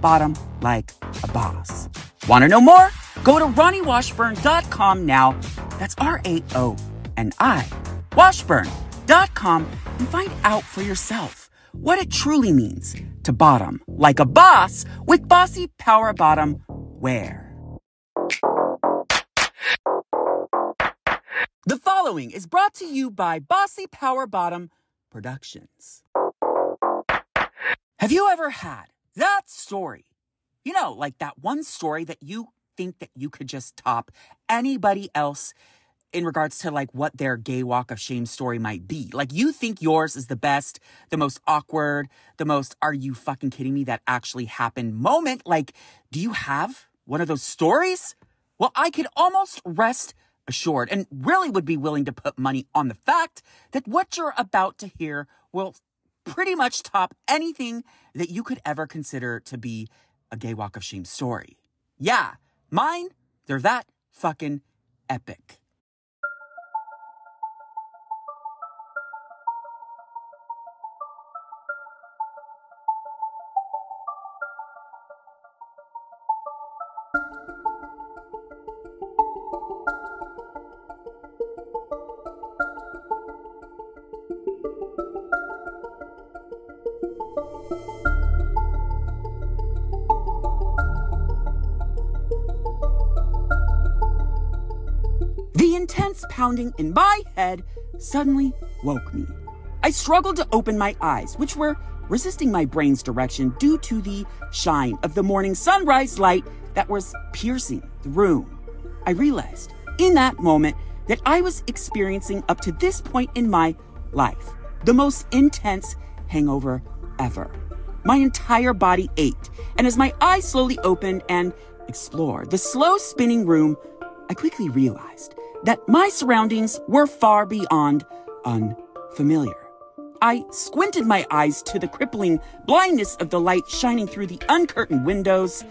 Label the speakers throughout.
Speaker 1: bottom like a boss. Want to know more? Go to RaoniWashburn.com now. That's R A O N I Washburn.com and find out for yourself what it truly means to bottom like a boss with Bossy Power Bottom wear. The following is brought to you by Bossy Power Bottom Productions. Have you ever had that story? You know, like that one story that you think that you could just top anybody else in regards to like what their gay walk of shame story might be. Like you think yours is the best, the most awkward, the most are you fucking kidding me that actually happened moment. Like, do you have one of those stories? Well, I could almost rest assured and really would be willing to put money on the fact that what you're about to hear will pretty much top anything that you could ever consider to be a gay walk of shame story. Yeah, mine, they're that fucking epic. Pounding in my head suddenly woke me. I struggled to open my eyes, which were resisting my brain's direction due to the shine of the morning sunrise light that was piercing the room. I realized in that moment that I was experiencing up to this point in my life the most intense hangover ever. My entire body ached, and as my eyes slowly opened and explored the slow spinning room, I quickly realized that my surroundings were far beyond unfamiliar. I squinted my eyes to the crippling blindness of the light shining through the uncurtained windows.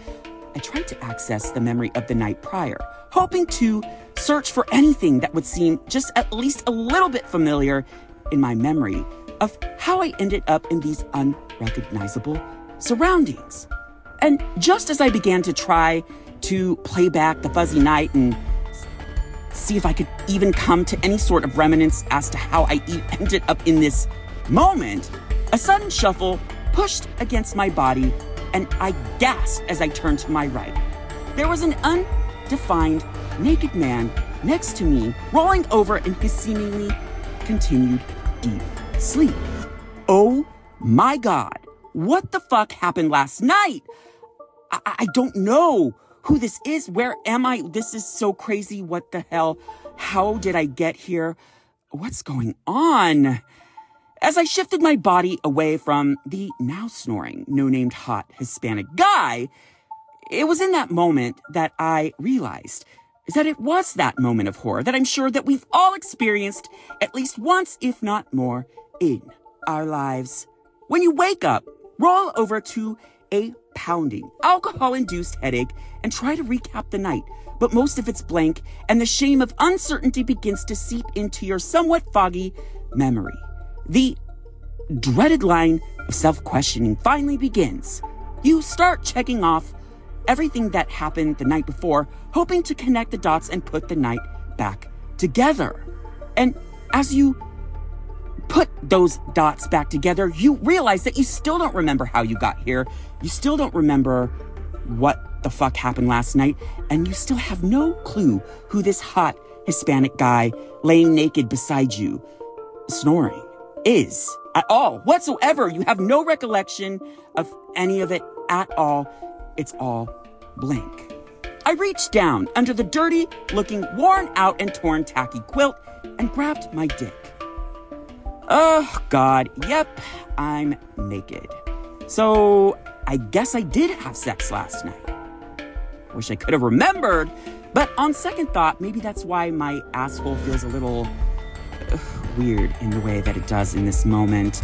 Speaker 1: I tried to access the memory of the night prior, hoping to search for anything that would seem just at least a little bit familiar in my memory of how I ended up in these unrecognizable surroundings. And just as I began to try to play back the fuzzy night and see if I could even come to any sort of remnants as to how I e- ended up in this moment, a sudden shuffle pushed against my body, and I gasped as I turned to my right. There was an undefined naked man next to me, rolling over in his seemingly continued deep sleep. Oh my God, what the fuck happened last night? I, I don't know who this is. Where am I? This is so crazy. What the hell? How did I get here? What's going on? As I shifted my body away from the now snoring, no named hot Hispanic guy, it was in that moment that I realized that it was that moment of horror that I'm sure that we've all experienced at least once, if not more, in our lives. When you wake up, roll over to a pounding, alcohol induced headache and try to recap the night, but most of it's blank, and the shame of uncertainty begins to seep into your somewhat foggy memory. The dreaded line of self questioning finally begins. You start checking off everything that happened the night before, hoping to connect the dots and put the night back together. And as you put those dots back together, you realize that you still don't remember how you got here. You still don't remember what the fuck happened last night. And you still have no clue who this hot Hispanic guy laying naked beside you, snoring, is at all whatsoever. You have no recollection of any of it at all. It's all blank. I reached down under the dirty looking, worn out, and torn tacky quilt and grabbed my dick. Oh, God, yep, I'm naked. So, I guess I did have sex last night. Wish I could have remembered, but on second thought, maybe that's why my asshole feels a little uh, weird in the way that it does in this moment.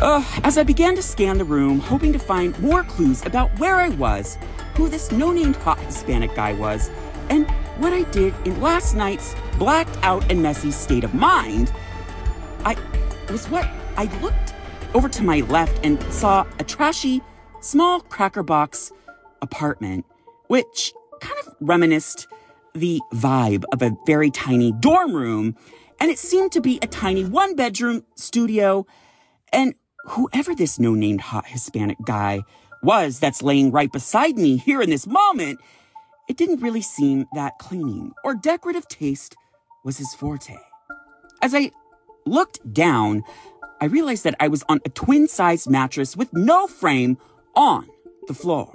Speaker 1: Uh, as I began to scan the room, hoping to find more clues about where I was, who this no named hot Hispanic guy was, and what I did in last night's blacked out and messy state of mind, I was what I looked over to my left and saw a trashy, small cracker box apartment, which kind of reminisced the vibe of a very tiny dorm room. And it seemed to be a tiny one bedroom studio. And whoever this no named hot Hispanic guy was that's laying right beside me here in this moment, it didn't really seem that cleaning or decorative taste was his forte. As I looked down, I realized that I was on a twin sized mattress with no frame on the floor.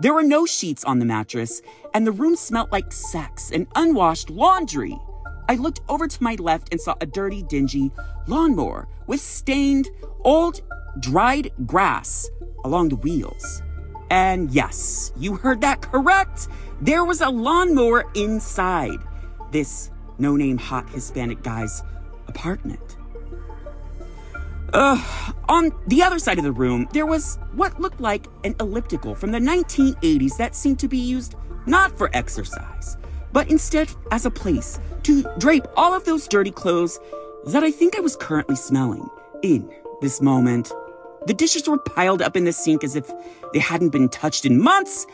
Speaker 1: There were no sheets on the mattress, and the room smelt like sex and unwashed laundry. I looked over to my left and saw a dirty, dingy lawnmower with stained, old, dried grass along the wheels. And yes, you heard that correct. There was a lawnmower inside this no name hot Hispanic guy's apartment. Uh, on the other side of the room, there was what looked like an elliptical from the 1980s that seemed to be used not for exercise, but instead as a place to drape all of those dirty clothes that I think I was currently smelling in this moment. The dishes were piled up in the sink as if they hadn't been touched in months,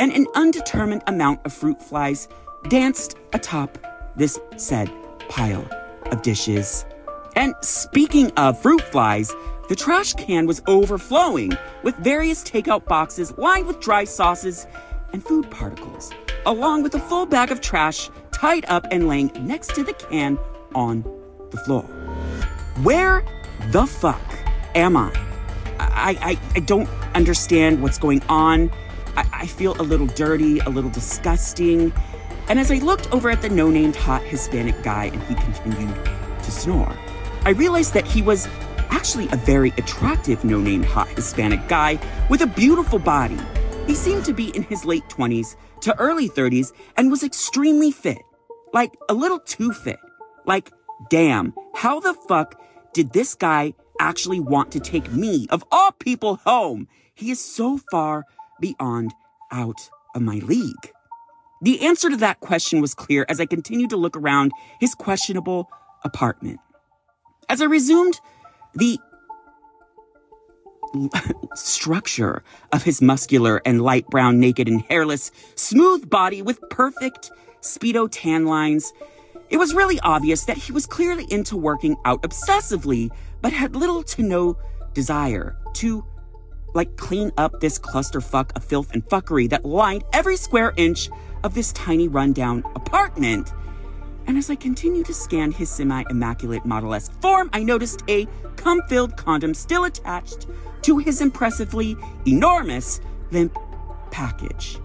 Speaker 1: and an undetermined amount of fruit flies danced atop this said pile of dishes. And speaking of fruit flies, the trash can was overflowing with various takeout boxes lined with dry sauces and food particles, along with a full bag of trash tied up and laying next to the can on the floor. Where the fuck am I? I, I, I don't understand what's going on. I, I feel a little dirty, a little disgusting. And as I looked over at the no named hot Hispanic guy and he continued to snore, I realized that he was actually a very attractive no name hot Hispanic guy with a beautiful body. He seemed to be in his late 20s to early 30s and was extremely fit. Like a little too fit. Like, damn, how the fuck did this guy actually want to take me, of all people, home? He is so far beyond out of my league. The answer to that question was clear as I continued to look around his questionable apartment. As I resumed the structure of his muscular and light brown, naked and hairless, smooth body with perfect Speedo tan lines, it was really obvious that he was clearly into working out obsessively, but had little to no desire to, like, clean up this clusterfuck of filth and fuckery that lined every square inch of this tiny rundown apartment. And as I continued to scan his semi immaculate Model S form, I noticed a cum filled condom still attached to his impressively enormous limp package.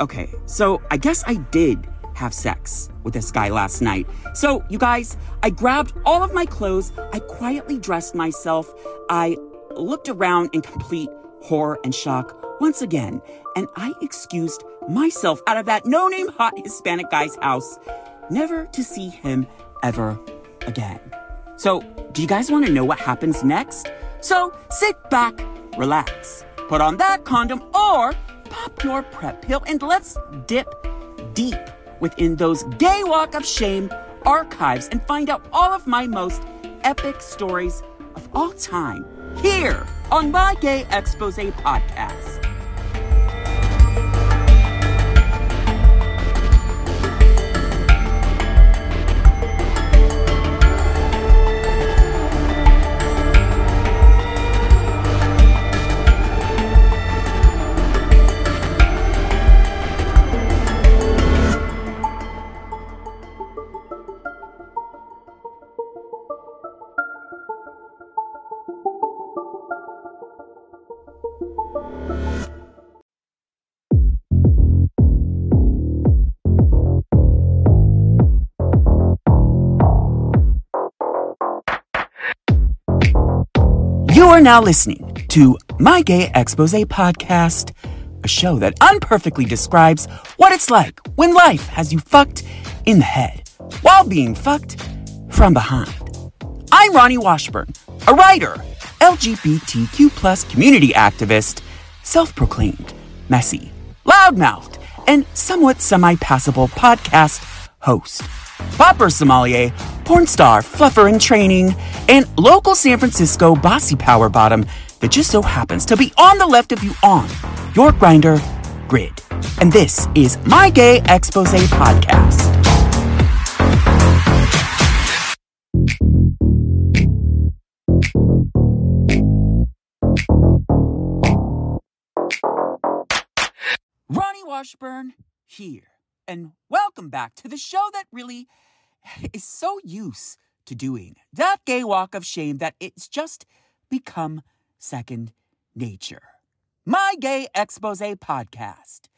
Speaker 1: Okay, so I guess I did have sex with this guy last night. So, you guys, I grabbed all of my clothes, I quietly dressed myself, I looked around in complete horror and shock once again, and I excused myself out of that no name hot Hispanic guy's house never to see him ever again. So, do you guys want to know what happens next? So, sit back, relax, put on that condom, or pop your PrEP pill, and let's dip deep within those gay walk of shame archives and find out all of my most epic stories of all time here on my Gay Expose podcast. Are now listening to My Gay Expose podcast, a show that unperfectly describes what it's like when life has you fucked in the head while being fucked from behind. I'm Raoni Washburn, a writer, LGBTQ plus community activist, self-proclaimed, messy, loudmouthed, and somewhat semi-passable podcast host. Popper sommelier, porn star, fluffer in training, and local San Francisco bossy power bottom that just so happens to be on the left of you on your Grindr grid. And this is my Gay Expose podcast. Raoni Washburn here, and welcome back to the show that really is so used to doing that gay walk of shame that it's just become second nature. My Gay Expose podcast.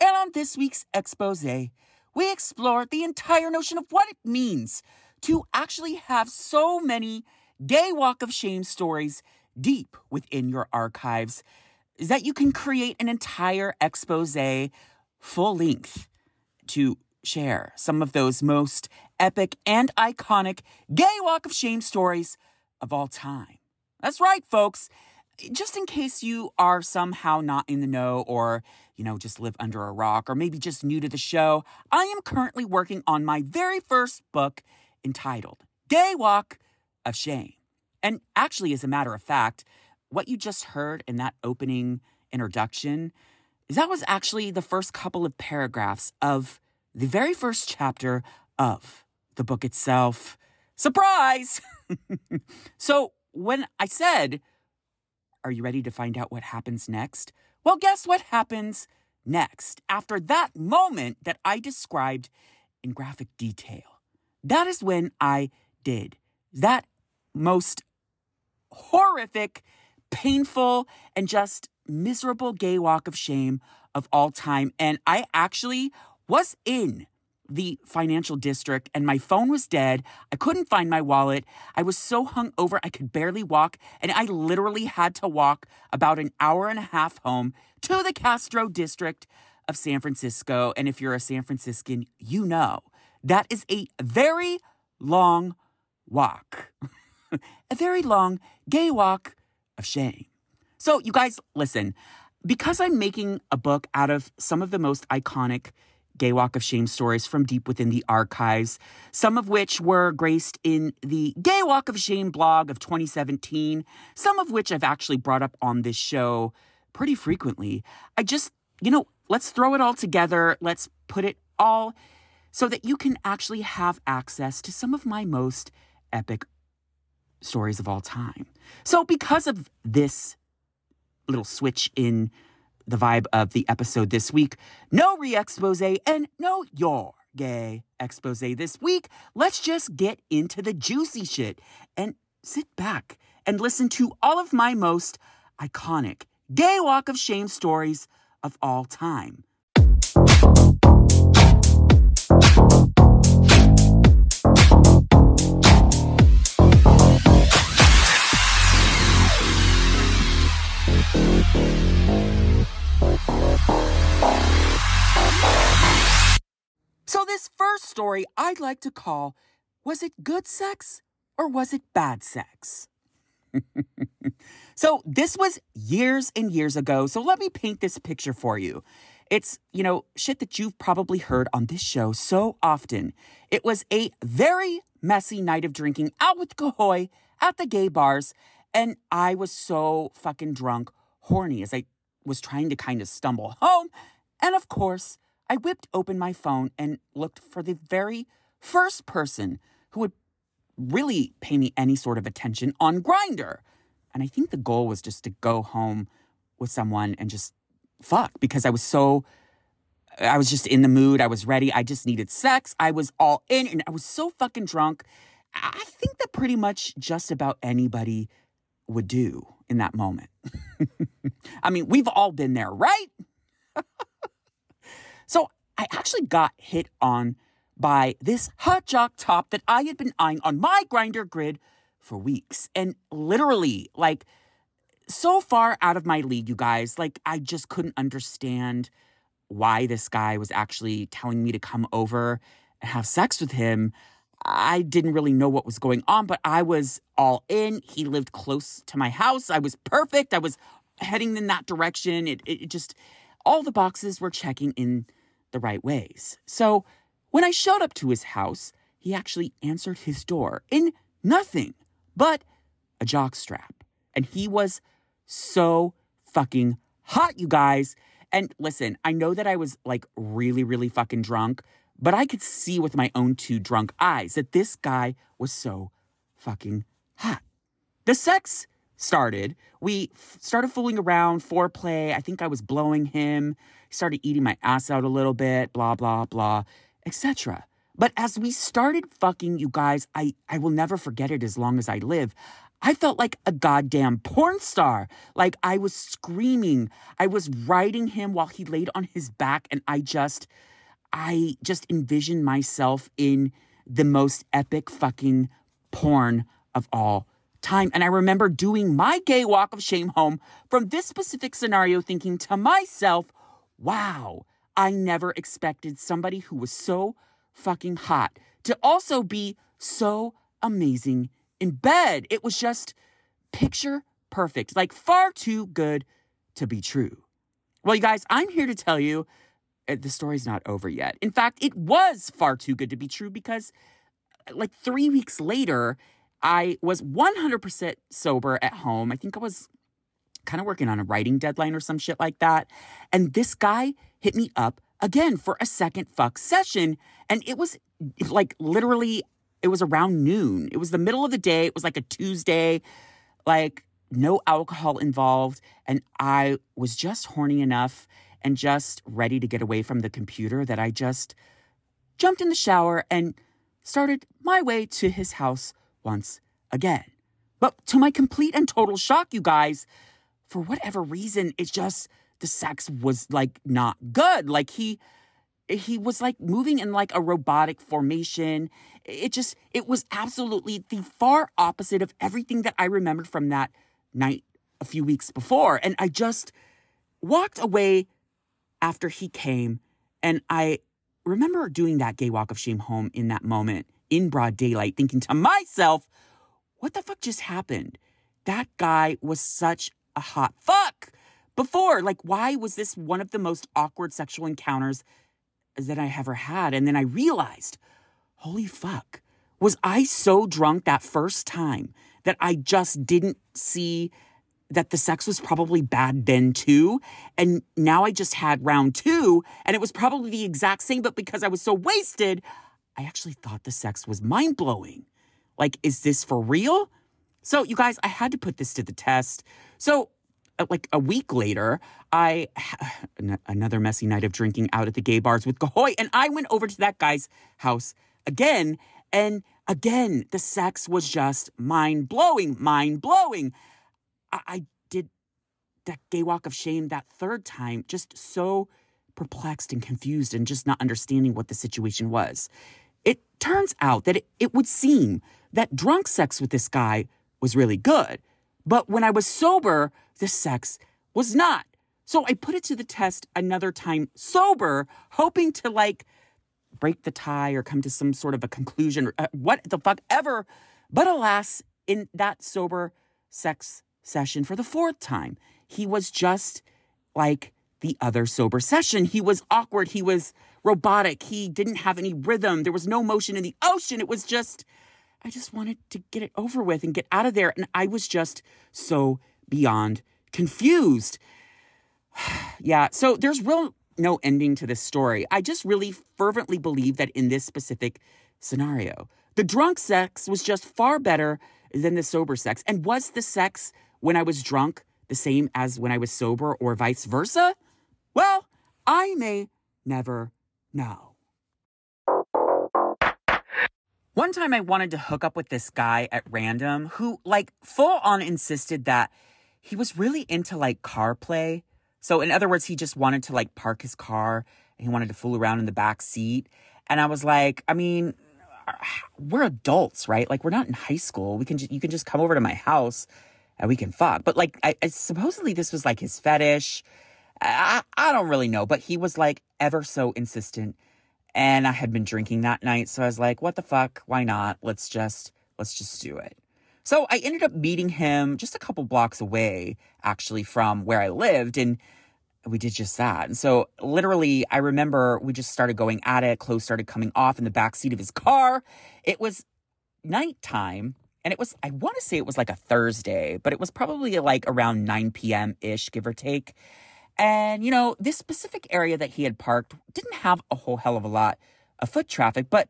Speaker 1: And on this week's expose, we explore the entire notion of what it means to actually have so many gay walk of shame stories deep within your archives is that you can create an entire expose full length to share some of those most epic and iconic gay walk of shame stories of all time. That's right, folks just in case you are somehow not in the know or, you know, just live under a rock or maybe just new to the show, I am currently working on my very first book entitled Gay Walk of Shame. And actually, as a matter of fact, what you just heard in that opening introduction, that was actually the first couple of paragraphs of the very first chapter of the book itself. Surprise! so, when I said are you ready to find out what happens next? Well, guess what happens next after that moment that I described in graphic detail? That is when I did that most horrific, painful, and just miserable gay walk of shame of all time. And I actually was in the financial district and my phone was dead. I couldn't find my wallet. I was so hung over I could barely walk. And I literally had to walk about an hour and a half home to the Castro district of San Francisco. And if you're a San Franciscan, you know that is a very long walk, a very long gay walk of shame. So, you guys, listen, because I'm making a book out of some of the most iconic Gay Walk of Shame stories from deep within the archives, some of which were graced in the Gay Walk of Shame blog of 2017, some of which I've actually brought up on this show pretty frequently. I just, you know, let's throw it all together. Let's put it all so that you can actually have access to some of my most epic stories of all time. So, because of this little switch in the vibe of the episode this week. No re expose and no your gay expose this week. Let's just get into the juicy shit and sit back and listen to all of my most iconic gay walk of shame stories of all time. So, this first story I'd like to call Was it good sex or was it bad sex? so, this was years and years ago. So, let me paint this picture for you. It's, you know, shit that you've probably heard on this show so often. It was a very messy night of drinking out with Kahoy at the gay bars. And I was so fucking drunk, horny, as I was trying to kind of stumble home. And of course, I whipped open my phone and looked for the very first person who would really pay me any sort of attention on Grindr. And I think the goal was just to go home with someone and just fuck because I was so I was just in the mood. I was ready. I just needed sex. I was all in and I was so fucking drunk. I think that pretty much just about anybody would do in that moment. I mean, we've all been there, right? So I actually got hit on by this hot jock top that I had been eyeing on my Grindr grid for weeks. And literally, like, so far out of my league, you guys. Like, I just couldn't understand why this guy was actually telling me to come over and have sex with him. I didn't really know what was going on, but I was all in. He lived close to my house. I was perfect. I was heading in that direction. It, it just, all the boxes were checking in the right ways. So when I showed up to his house, he actually answered his door in nothing but a jockstrap. And he was so fucking hot, you guys. And listen, I know that I was like really, really fucking drunk, but I could see with my own two drunk eyes that this guy was so fucking hot. The sex started. We f- started fooling around, foreplay. I think I was blowing him. He started eating my ass out a little bit, blah, blah, blah, etc. But as we started fucking, you guys, I, I will never forget it as long as I live. I felt like a goddamn porn star. Like I was screaming. I was riding him while he laid on his back. And I just, I just envisioned myself in the most epic fucking porn of all time. And I remember doing my gay walk of shame home from this specific scenario, thinking to myself, wow, I never expected somebody who was so fucking hot to also be so amazing in bed. It was just picture perfect, like far too good to be true. Well, you guys, I'm here to tell you the story's not over yet. In fact, it was far too good to be true because, uh, like, three weeks later, I was 100% sober at home. I think I was kind of working on a writing deadline or some shit like that. And this guy hit me up again for a second fuck session. And it was like literally it was around noon. It was the middle of the day. It was like a Tuesday, like no alcohol involved. And I was just horny enough and just ready to get away from the computer that I just jumped in the shower and started my way to his house once again. But to my complete and total shock, you guys, for whatever reason, it's just the sex was like not good. Like he he was like moving in like a robotic formation. It just, it was absolutely the far opposite of everything that I remembered from that night a few weeks before. And I just walked away after he came. And I remember doing that gay walk of shame home in that moment in broad daylight, thinking to myself, what the fuck just happened? That guy was such a hot fuck before. Like, why was this one of the most awkward sexual encounters that I ever had. And then I realized, holy fuck, was I so drunk that first time that I just didn't see that the sex was probably bad then too. And now I just had round two and it was probably the exact same, but because I was so wasted, I actually thought the sex was mind blowing. Like, is this for real? So, you guys, I had to put this to the test. So, uh, like a week later, I another messy night of drinking out at the gay bars with Gahoy, and I went over to that guy's house again, and again the sex was just mind blowing, mind blowing. I, I did that gay walk of shame that third time, just so perplexed and confused and just not understanding what the situation was. It turns out that it, it would seem that drunk sex with this guy was really good. But when I was sober, the sex was not. So I put it to the test another time sober, hoping to like break the tie or come to some sort of a conclusion or uh, what the fuck ever. But alas, in that sober sex session for the fourth time, he was just like the other sober session. He was awkward. He was robotic. He didn't have any rhythm. There was no motion in the ocean. It was just I just wanted to get it over with and get out of there. And I was just so beyond confused. yeah, so there's real no ending to this story. I just really fervently believe that in this specific scenario, the drunk sex was just far better than the sober sex. And was the sex when I was drunk the same as when I was sober or vice versa? Well, I may never know. One time I wanted to hook up with this guy at random who, like, full on insisted that he was really into like car play. So, in other words, he just wanted to like park his car and he wanted to fool around in the back seat. And I was like, I mean, uh, we're adults, right? Like, we're not in high school. We can, just, you can just come over to my house and we can fuck. But like, I, I supposedly this was like his fetish. I, I don't really know, but he was like ever so insistent. And I had been drinking that night. So I was like, what the fuck? Why not? Let's just, let's just do it. So I ended up meeting him just a couple blocks away, actually, from where I lived. And we did just that. And so literally, I remember we just started going at it. Clothes started coming off in the back seat of his car. It was nighttime. And it was, I want to say it was like a Thursday, but it was probably like around 9 p.m. ish, give or take. And, you know, this specific area that he had parked didn't have a whole hell of a lot of foot traffic, but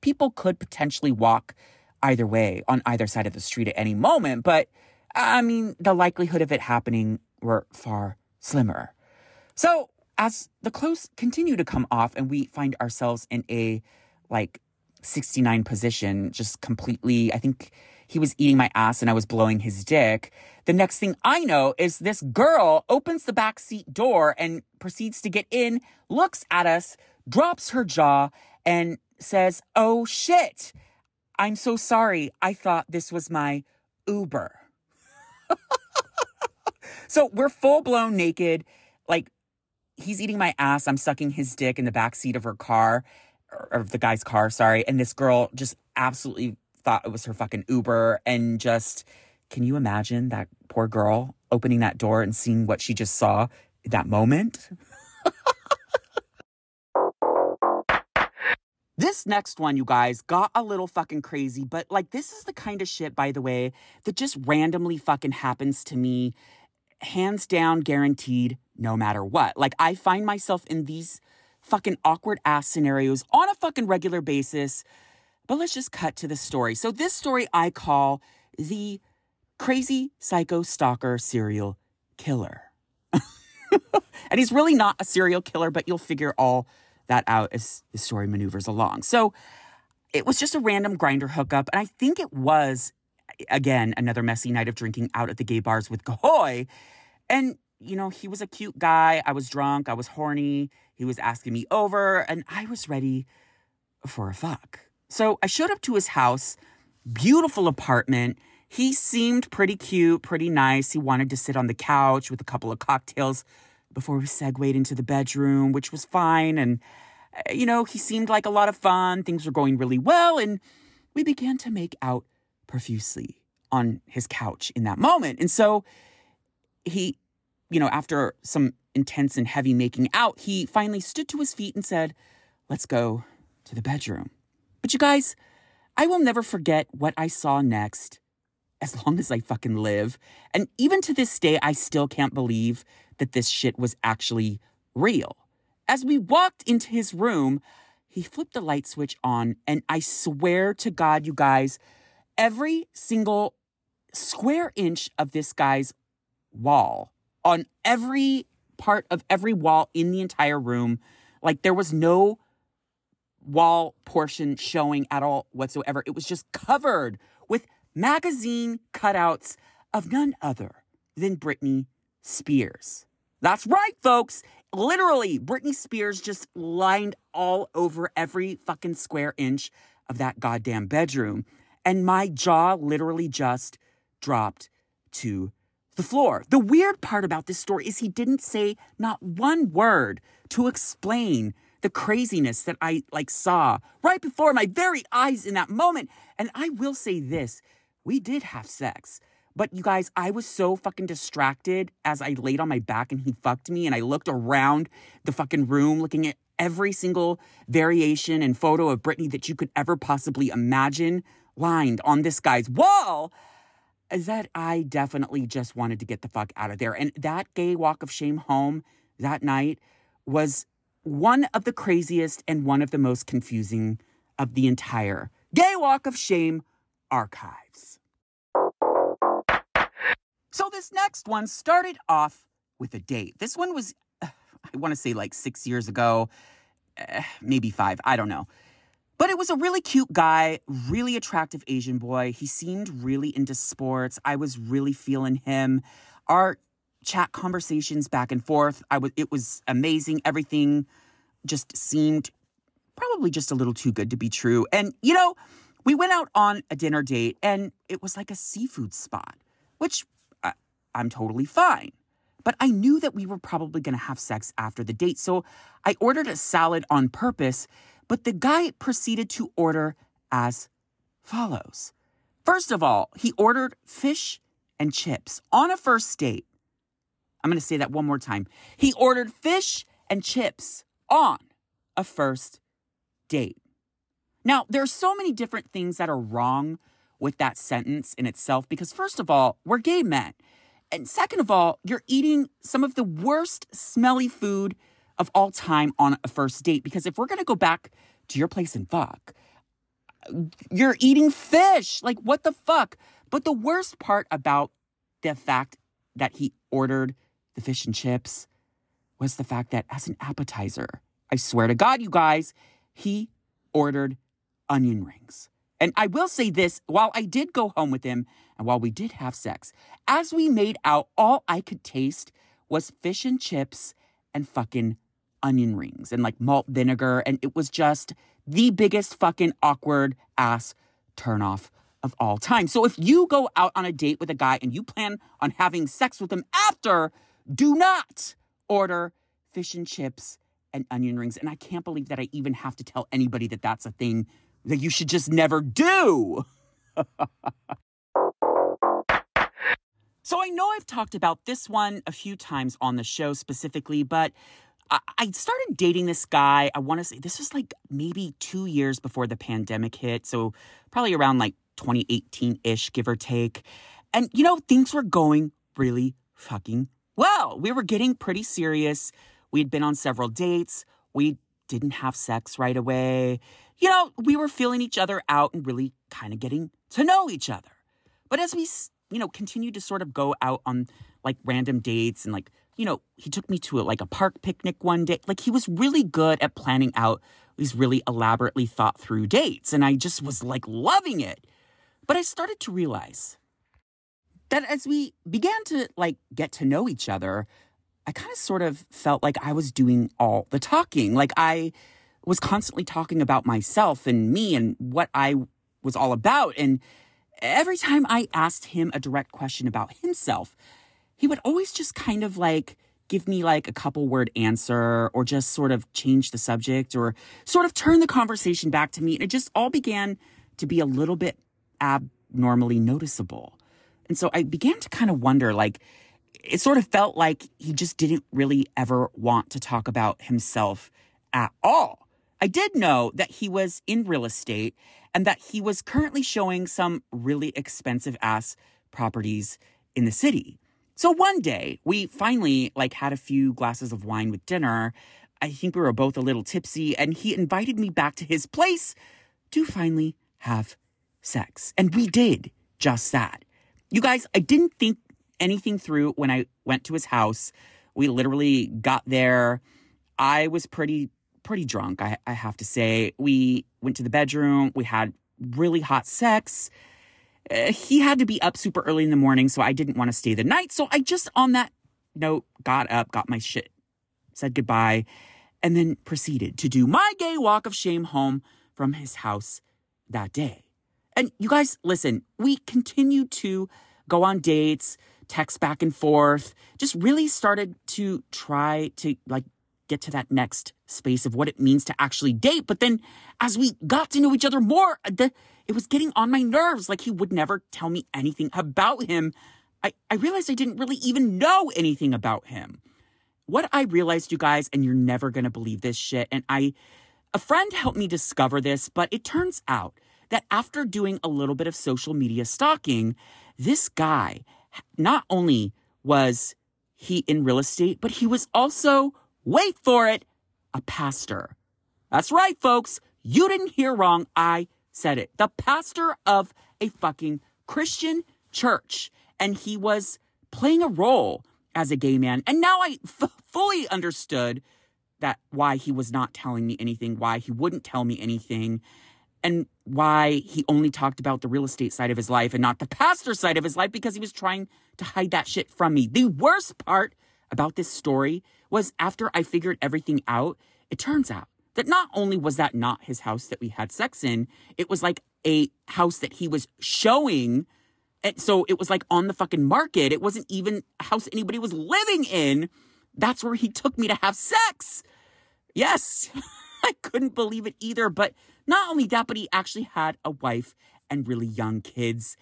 Speaker 1: people could potentially walk either way on either side of the street at any moment. But I mean, the likelihood of it happening were far slimmer. So as the clothes continue to come off and we find ourselves in a like 69 position, just completely, I think he was eating my ass and I was blowing his dick. The next thing I know is this girl opens the back seat door and proceeds to get in, looks at us, drops her jaw, and says, Oh shit, I'm so sorry. I thought this was my Uber. so we're full blown naked. Like he's eating my ass. I'm sucking his dick in the back seat of her car, or the guy's car, sorry. And this girl just absolutely thought it was her fucking Uber and just can you imagine that poor girl opening that door and seeing what she just saw that moment? This next one, you guys, got a little fucking crazy, but like, this is the kind of shit, by the way, that just randomly fucking happens to me, hands down, guaranteed, no matter what. Like, I find myself in these fucking awkward ass scenarios on a fucking regular basis. But let's just cut to the story. So, this story I call the crazy psycho stalker serial killer. and he's really not a serial killer, but you'll figure all that out as the story maneuvers along. So it was just a random Grindr hookup. And I think it was, again, another messy night of drinking out at the gay bars with Gahoy. And, you know, he was a cute guy. I was drunk. I was horny. He was asking me over, and I was ready for a fuck. So I showed up to his house, beautiful apartment. He seemed pretty cute, pretty nice. He wanted to sit on the couch with a couple of cocktails before we segued into the bedroom, which was fine. And, uh, you know, he seemed like a lot of fun. Things were going really well. And we began to make out profusely on his couch in that moment. And so he, you know, after some intense and heavy making out, he finally stood to his feet and said, Let's go to the bedroom. But you guys, I will never forget what I saw next as long as I fucking live. And even to this day, I still can't believe that this shit was actually real. As we walked into his room, he flipped the light switch on, and I swear to God, you guys, every single square inch of this guy's wall, on every part of every wall in the entire room, like there was no wall portion showing at all whatsoever. It was just covered with magazine cutouts of none other than Britney Spears. That's right, folks. Literally, Britney Spears just lined all over every fucking square inch of that goddamn bedroom. And my jaw literally just dropped to the floor. The weird part about this story is he didn't say not one word to explain the craziness that I like saw right before my very eyes in that moment. And I will say this, we did have sex. But you guys, I was so fucking distracted as I laid on my back and he fucked me and I looked around the fucking room looking at every single variation and photo of Britney that you could ever possibly imagine lined on this guy's wall that I definitely just wanted to get the fuck out of there. And that gay walk of shame home that night was one of the craziest and one of the most confusing of the entire gay walk of shame archives. So this next one started off with a date. This one was, I want to say like six years ago, eh, maybe five, I don't know. But it was a really cute guy, really attractive Asian boy. He seemed really into sports. I was really feeling him. Our chat conversations back and forth, I was it was amazing. Everything just seemed probably just a little too good to be true. And you know, we went out on a dinner date and it was like a seafood spot, which I'm totally fine. But I knew that we were probably going to have sex after the date, so I ordered a salad on purpose, but the guy proceeded to order as follows. First of all, he ordered fish and chips on a first date. I'm going to say that one more time. He ordered fish and chips on a first date. Now, there are so many different things that are wrong with that sentence in itself because, first of all, we're gay men. And second of all, you're eating some of the worst smelly food of all time on a first date because if we're going to go back to your place and fuck, you're eating fish. Like, what the fuck? But the worst part about the fact that he ordered the fish and chips was the fact that as an appetizer, I swear to God, you guys, he ordered onion rings. And I will say this while I did go home with him and while we did have sex, as we made out, all I could taste was fish and chips and fucking onion rings and like malt vinegar. And it was just the biggest fucking awkward ass turnoff of all time. So if you go out on a date with a guy and you plan on having sex with him after, do not order fish and chips and onion rings. And I can't believe that I even have to tell anybody that that's a thing that you should just never do. so I know I've talked about this one a few times on the show specifically, but I started dating this guy. I want to say this was like maybe two years before the pandemic hit. So probably around like 2018 ish, give or take. And, you know, things were going really fucking well. We were getting pretty serious. We'd been on several dates. We didn't have sex right away you know, we were feeling each other out and really kind of getting to know each other. But as we, you know, continued to sort of go out on like random dates and like, you know, he took me to a, like a park picnic one day. Like he was really good at planning out these really elaborately thought through dates. And I just was like loving it. But I started to realize that as we began to like get to know each other, I kind of sort of felt like I was doing all the talking. Like I, was constantly talking about myself and me and what I was all about. And every time I asked him a direct question about himself, he would always just kind of like give me like a couple word answer or just sort of change the subject or sort of turn the conversation back to me. And it just all began to be a little bit abnormally noticeable. And so I began to kind of wonder like, it sort of felt like he just didn't really ever want to talk about himself at all. I did know that he was in real estate and that he was currently showing some really expensive ass properties in the city. So one day we finally like had a few glasses of wine with dinner. I think we were both a little tipsy and he invited me back to his place to finally have sex. And we did just that. You guys, I didn't think anything through when I went to his house. We literally got there. I was pretty pretty drunk, I, I have to say. We went to the bedroom, we had really hot sex. Uh, he had to be up super early in the morning, so I didn't want to stay the night. So I just, on that note, got up, got my shit, said goodbye, and then proceeded to do my gay walk of shame home from his house that day. And you guys, listen, we continued to go on dates, text back and forth, just really started to try to like get to that next space of what it means to actually date. But then as we got to know each other more, the, it was getting on my nerves. Like he would never tell me anything about him. I, I realized I didn't really even know anything about him. What I realized, you guys, and you're never to believe this shit. And I, a friend helped me discover this, but it turns out that after doing a little bit of social media stalking, this guy not only was he in real estate, but he was also wait for it, a pastor. That's right, folks. You didn't hear wrong. I said it. The pastor of a fucking Christian church. And he was playing a role as a gay man. And now I f- fully understood that why he was not telling me anything, why he wouldn't tell me anything, and why he only talked about the real estate side of his life and not the pastor side of his life because he was trying to hide that shit from me. The worst part about this story was after I figured everything out, it turns out that not only was that not his house that we had sex in, it was like a house that he was showing And so it was like on the fucking market. It wasn't even a house anybody was living in. That's where he took me to have sex. Yes, I couldn't believe it either. But not only that, but he actually had a wife and really young kids.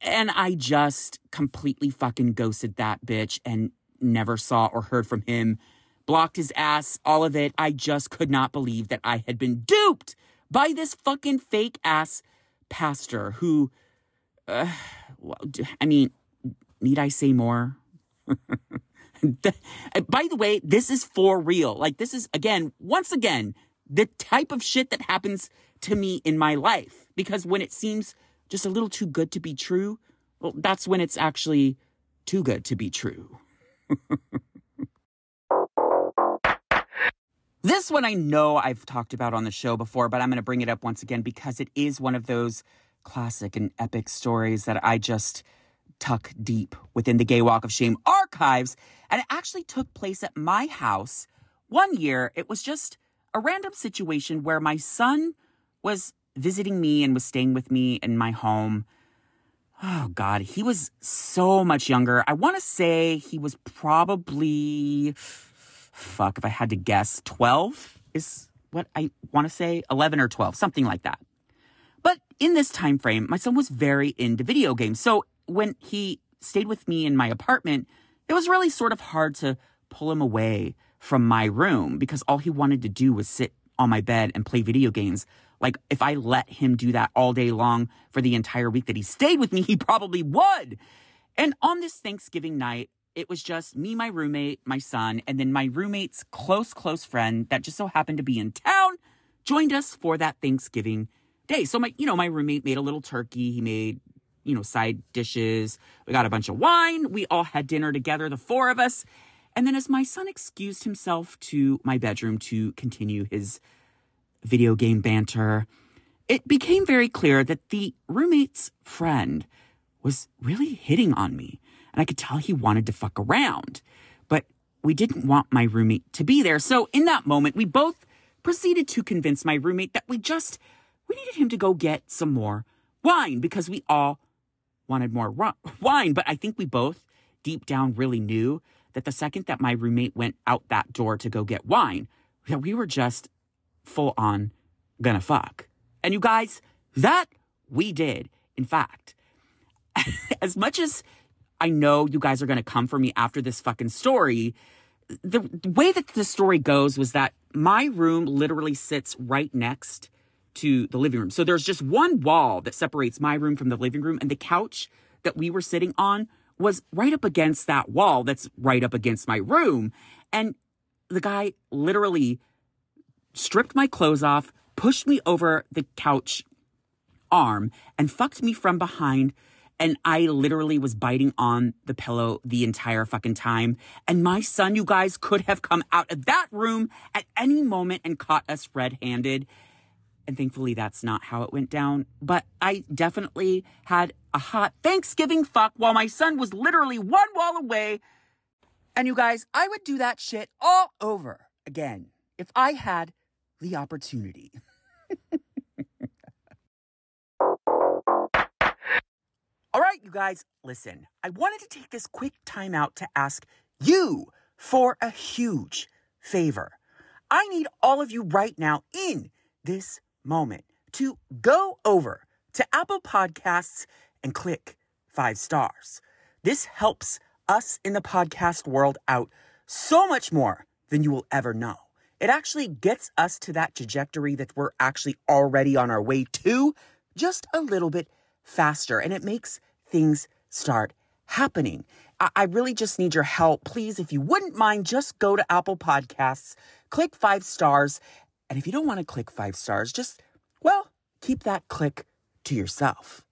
Speaker 1: And I just completely fucking ghosted that bitch and never saw or heard from him. Blocked his ass, all of it. I just could not believe that I had been duped by this fucking fake ass pastor who, uh, I mean, need I say more? By the way, this is for real. Like, this is, again, once again, the type of shit that happens to me in my life. Because when it seems just a little too good to be true, well, that's when it's actually too good to be true. this one I know I've talked about on the show before, but I'm going to bring it up once again because it is one of those classic and epic stories that I just tuck deep within the Gay Walk of Shame archives. And it actually took place at my house one year. It was just a random situation where my son was visiting me and was staying with me in my home. Oh God, he was so much younger. I want to say he was probably, fuck, if I had to guess, 12 is what I want to say, 11 or 12, something like that. But in this time frame, my son was very into video games. So when he stayed with me in my apartment, it was really sort of hard to pull him away from my room because all he wanted to do was sit on my bed and play video games. Like, if I let him do that all day long for the entire week that he stayed with me, he probably would. And on this Thanksgiving night, it was just me, my roommate, my son, and then my roommate's close, close friend that just so happened to be in town joined us for that Thanksgiving day. So my, you know, my roommate made a little turkey. He made, you know, side dishes. We got a bunch of wine. We all had dinner together, the four of us. And then as my son excused himself to my bedroom to continue his video game banter, it became very clear that the roommate's friend was really hitting on me. And I could tell he wanted to fuck around. But we didn't want my roommate to be there. So in that moment, we both proceeded to convince my roommate that we just we needed him to go get some more wine because we all wanted more wine. But I think we both deep down really knew that the second that my roommate went out that door to go get wine, that we were just full on gonna fuck. And you guys, that we did. In fact, as much as I know you guys are gonna come for me after this fucking story, the, the way that the story goes was that my room literally sits right next to the living room. So there's just one wall that separates my room from the living room, and the couch that we were sitting on was right up against that wall that's right up against my room. And the guy literally stripped my clothes off, pushed me over the couch arm, and fucked me from behind. And I literally was biting on the pillow the entire fucking time. And my son, you guys, could have come out of that room at any moment and caught us red handed. And thankfully, that's not how it went down. But I definitely had a hot Thanksgiving fuck while my son was literally one wall away. And you guys, I would do that shit all over again if I had the opportunity. all right, you guys, listen. I wanted to take this quick time out to ask you for a huge favor. I need all of you right now in this moment to go over to Apple Podcasts and click five stars. This helps us in the podcast world out so much more than you will ever know. It actually gets us to that trajectory that we're actually already on our way to just a little bit faster and it makes things start happening. I, I really just need your help. Please, if you wouldn't mind, just go to Apple Podcasts, click five stars. And if you don't want to click five stars, just well, keep that click to yourself.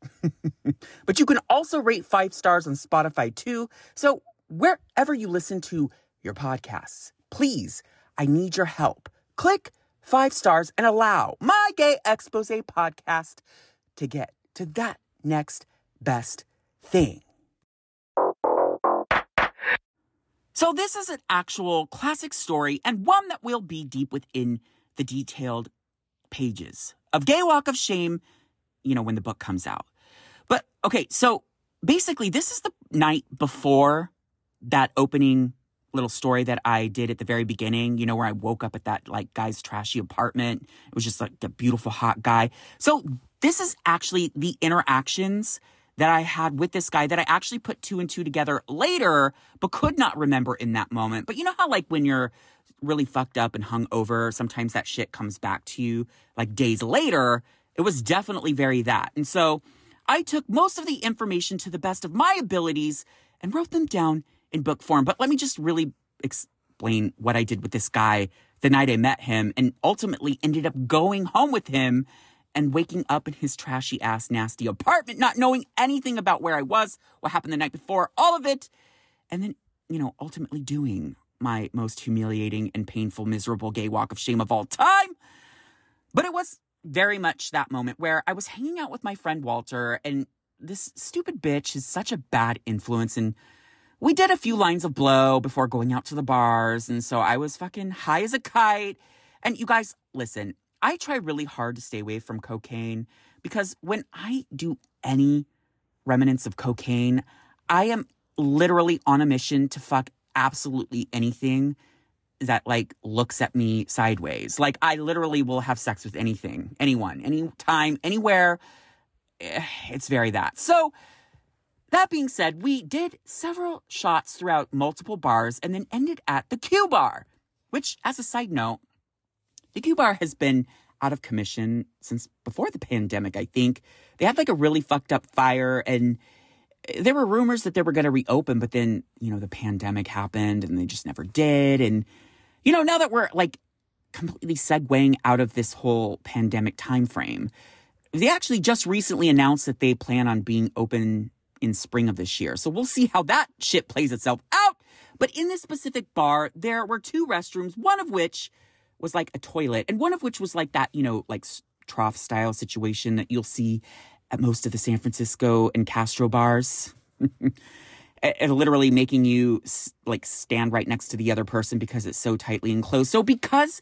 Speaker 1: but you can also rate five stars on Spotify too. So wherever you listen to your podcasts, please, I need your help. Click five stars and allow my gay expose podcast to get to that next best thing. So, this is an actual classic story and one that will be deep within the detailed pages of Gay Walk of Shame, you know, when the book comes out. But okay, so basically, this is the night before that opening little story that I did at the very beginning, you know, where I woke up at that like guy's trashy apartment. It was just like the beautiful hot guy. So this is actually the interactions that I had with this guy that I actually put two and two together later, but could not remember in that moment. But you know how like when you're really fucked up and hung over, sometimes that shit comes back to you like days later. It was definitely very that. And so I took most of the information to the best of my abilities and wrote them down in book form. But let me just really explain what I did with this guy the night I met him and ultimately ended up going home with him and waking up in his trashy ass nasty apartment, not knowing anything about where I was, what happened the night before, all of it. And then, you know, ultimately doing my most humiliating and painful, miserable gay walk of shame of all time. But it was very much that moment where I was hanging out with my friend Walter, and this stupid bitch is such a bad influence. And we did a few lines of blow before going out to the bars. And so I was fucking high as a kite. And you guys, listen, I try really hard to stay away from cocaine because when I do any remnants of cocaine, I am literally on a mission to fuck absolutely anything that like looks at me sideways. Like I literally will have sex with anything, anyone, anytime, anywhere. Eh, it's very that. So that being said, we did several shots throughout multiple bars and then ended at the Q bar, which as a side note, the Q bar has been out of commission since before the pandemic, I think. They had like a really fucked up fire and there were rumors that they were going to reopen, but then, you know, the pandemic happened and they just never did. And, you know, now that we're like completely segueing out of this whole pandemic time frame, they actually just recently announced that they plan on being open in spring of this year. So we'll see how that shit plays itself out. But in this specific bar, there were two restrooms, one of which was like a toilet, and one of which was like that, you know, like trough style situation that you'll see at most of the San Francisco and Castro bars. and literally making you like stand right next to the other person because it's so tightly enclosed. So because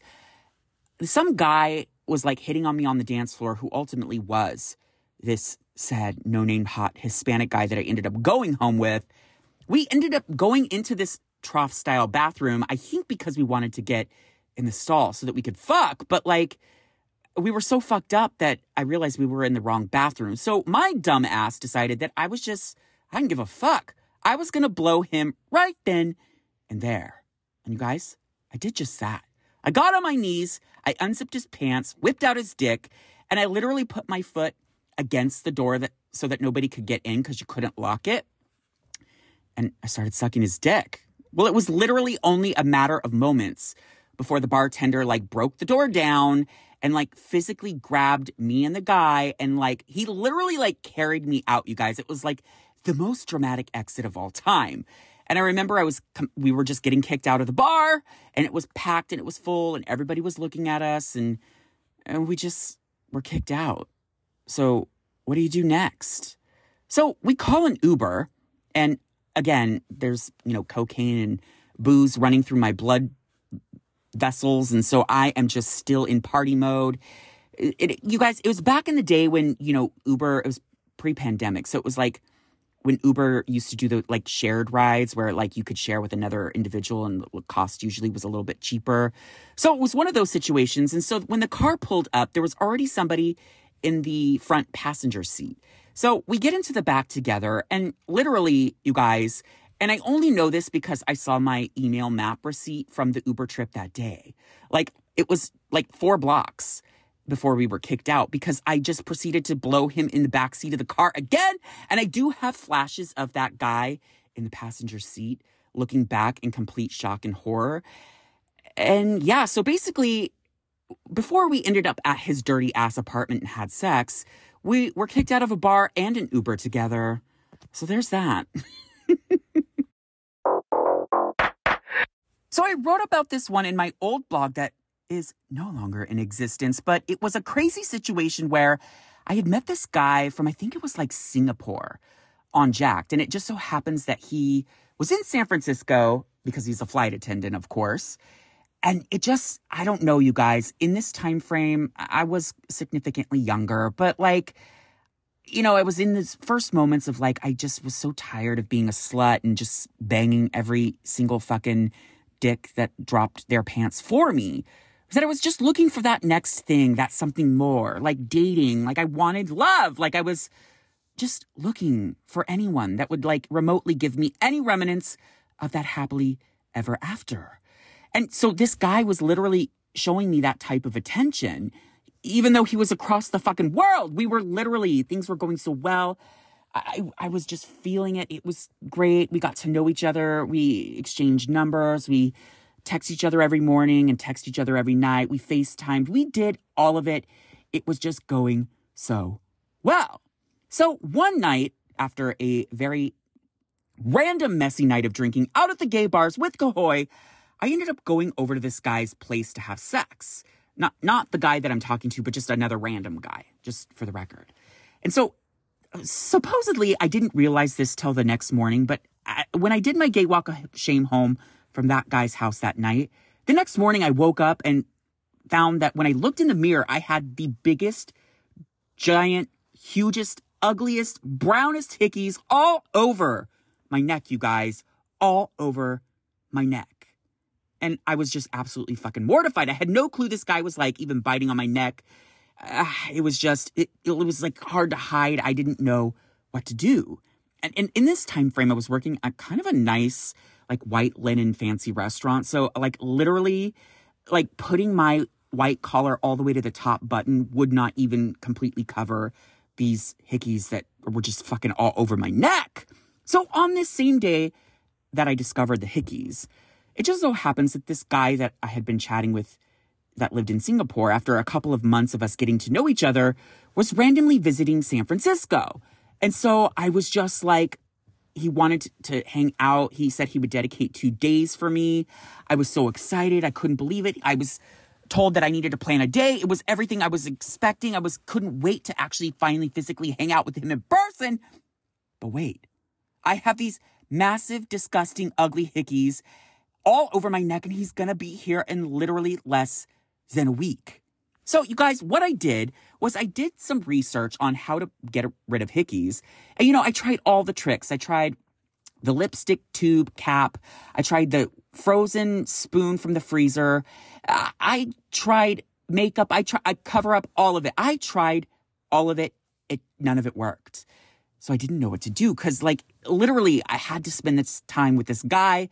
Speaker 1: some guy was like hitting on me on the dance floor who ultimately was this sad no name hot Hispanic guy that I ended up going home with, we ended up going into this trough style bathroom. I think because we wanted to get in the stall so that we could fuck, but like we were so fucked up that I realized we were in the wrong bathroom. So my dumb ass decided that I was just, I didn't give a fuck. I was gonna blow him right then and there. And you guys, I did just that. I got on my knees, I unzipped his pants, whipped out his dick, and I literally put my foot against the door that so that nobody could get in because you couldn't lock it. And I started sucking his dick. Well, it was literally only a matter of moments before the bartender like broke the door down and like physically grabbed me and the guy and like he literally like carried me out, you guys. It was like the most dramatic exit of all time. And I remember I was, we were just getting kicked out of the bar and it was packed and it was full and everybody was looking at us and, and we just were kicked out. So what do you do next? So we call an Uber and again, there's, you know, cocaine and booze running through my blood vessels. And so I am just still in party mode. It, it, you guys, it was back in the day when, you know, Uber, it was pre pandemic. So it was like when Uber used to do the like shared rides where like you could share with another individual and the cost usually was a little bit cheaper. So it was one of those situations. And so when the car pulled up, there was already somebody in the front passenger seat. So we get into the back together and literally, you guys, and I only know this because I saw my email map receipt from the Uber trip that day. Like it was like four blocks before we were kicked out because I just proceeded to blow him in the back seat of the car again. And I do have flashes of that guy in the passenger seat looking back in complete shock and horror. And yeah, so basically, before we ended up at his dirty ass apartment and had sex, we were kicked out of a bar and an Uber together. So there's that. So I wrote about this one in my old blog that is no longer in existence, but it was a crazy situation where I had met this guy from, I think it was like Singapore on Jack'd. And it just so happens that he was in San Francisco because he's a flight attendant, of course. And it just, I don't know, you guys, in this time frame, I was significantly younger, but like, you know, I was in this first moments of like, I just was so tired of being a slut and just banging every single fucking dick that dropped their pants for me. That I was just looking for that next thing, that something more, like dating, like I wanted love, like I was just looking for anyone that would like remotely give me any remnants of that happily ever after. And so this guy was literally showing me that type of attention even though he was across the fucking world. We were literally, things were going so well. I, I was just feeling it. It was great. We got to know each other. We exchanged numbers. We text each other every morning and text each other every night. We FaceTimed. We did all of it. It was just going so well. So one night after a very random messy night of drinking out at the gay bars with Kahoy, I ended up going over to this guy's place to have sex. Not not the guy that I'm talking to, but just another random guy, just for the record. And so supposedly I didn't realize this till the next morning, but I, when I did my gay walk of shame home from that guy's house that night, the next morning I woke up and found that when I looked in the mirror, I had the biggest, giant, hugest, ugliest, brownest hickeys all over my neck, you guys, all over my neck. And I was just absolutely fucking mortified. I had no clue this guy was like even biting on my neck. Uh, it was just, it, it was like hard to hide. I didn't know what to do. And, in this time frame, I was working at kind of a nice, like white linen fancy restaurant. So like literally like putting my white collar all the way to the top button would not even completely cover these hickeys that were just fucking all over my neck. So on this same day that I discovered the hickeys, it just so happens that this guy that I had been chatting with that lived in Singapore after a couple of months of us getting to know each other was randomly visiting San Francisco. And so I was just like, he wanted to hang out. He said he would dedicate two days for me. I was so excited. I couldn't believe it. I was told that I needed to plan a day. It was everything I was expecting. I was couldn't wait to actually finally physically hang out with him in person. But wait, I have these massive, disgusting, ugly hickeys all over my neck, and he's gonna be here in literally less than a week. So, you guys, what I did was I did some research on how to get rid of hickeys. And, you know, I tried all the tricks. I tried the lipstick tube cap. I tried the frozen spoon from the freezer. I tried makeup. I tried, I cover up all of it. I tried all of it. It, none of it worked. So I didn't know what to do because, like, literally, I had to spend this time with this guy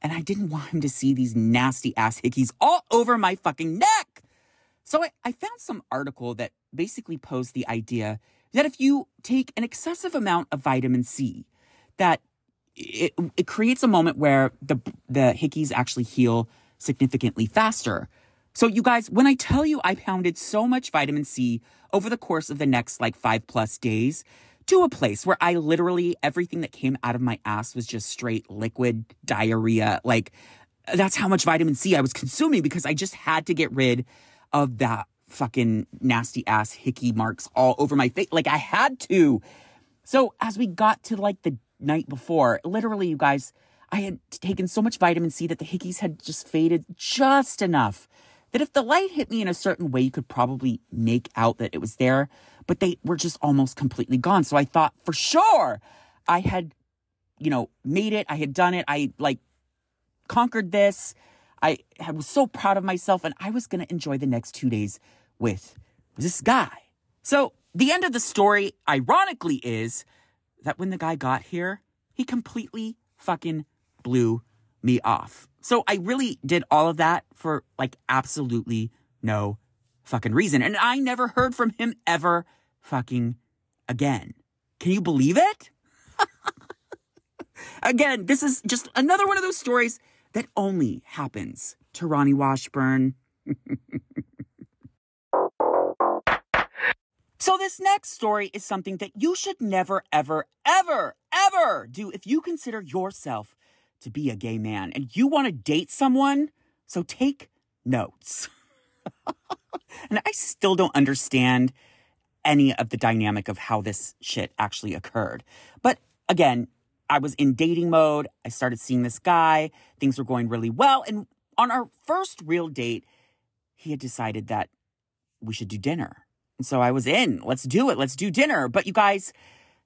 Speaker 1: and I didn't want him to see these nasty ass hickeys all over my fucking neck. So I, I found some article that basically posed the idea that if you take an excessive amount of vitamin C, that it, it creates a moment where the the hickeys actually heal significantly faster. So you guys, when I tell you I pounded so much vitamin C over the course of the next like 5 plus days, to a place where I literally, everything that came out of my ass was just straight liquid diarrhea. Like, that's how much vitamin C I was consuming because I just had to get rid of that fucking nasty ass hickey marks all over my face. Like, I had to. So, as we got to like the night before, literally, you guys, I had taken so much vitamin C that the hickeys had just faded just enough that if the light hit me in a certain way, you could probably make out that it was there but they were just almost completely gone. So I thought for sure I had, you know, made it. I had done it. I like conquered this. I, was so proud of myself and I was going to enjoy the next two days with this guy. So the end of the story, ironically, is that when the guy got here, he completely fucking blew me off. So I really did all of that for like absolutely no fucking reason. And I never heard from him ever fucking again. Can you believe it? again, this is just another one of those stories that only happens to Raoni Washburn. so, this next story is something that you should never, ever, ever, ever do if you consider yourself to be a gay man and you want to date someone. So, take notes. and I still don't understand any of the dynamic of how this shit actually occurred. But again, I was in dating mode. I started seeing this guy. Things were going really well. And on our first real date, he had decided that we should do dinner. And so I was in. Let's do it. Let's do dinner. But you guys,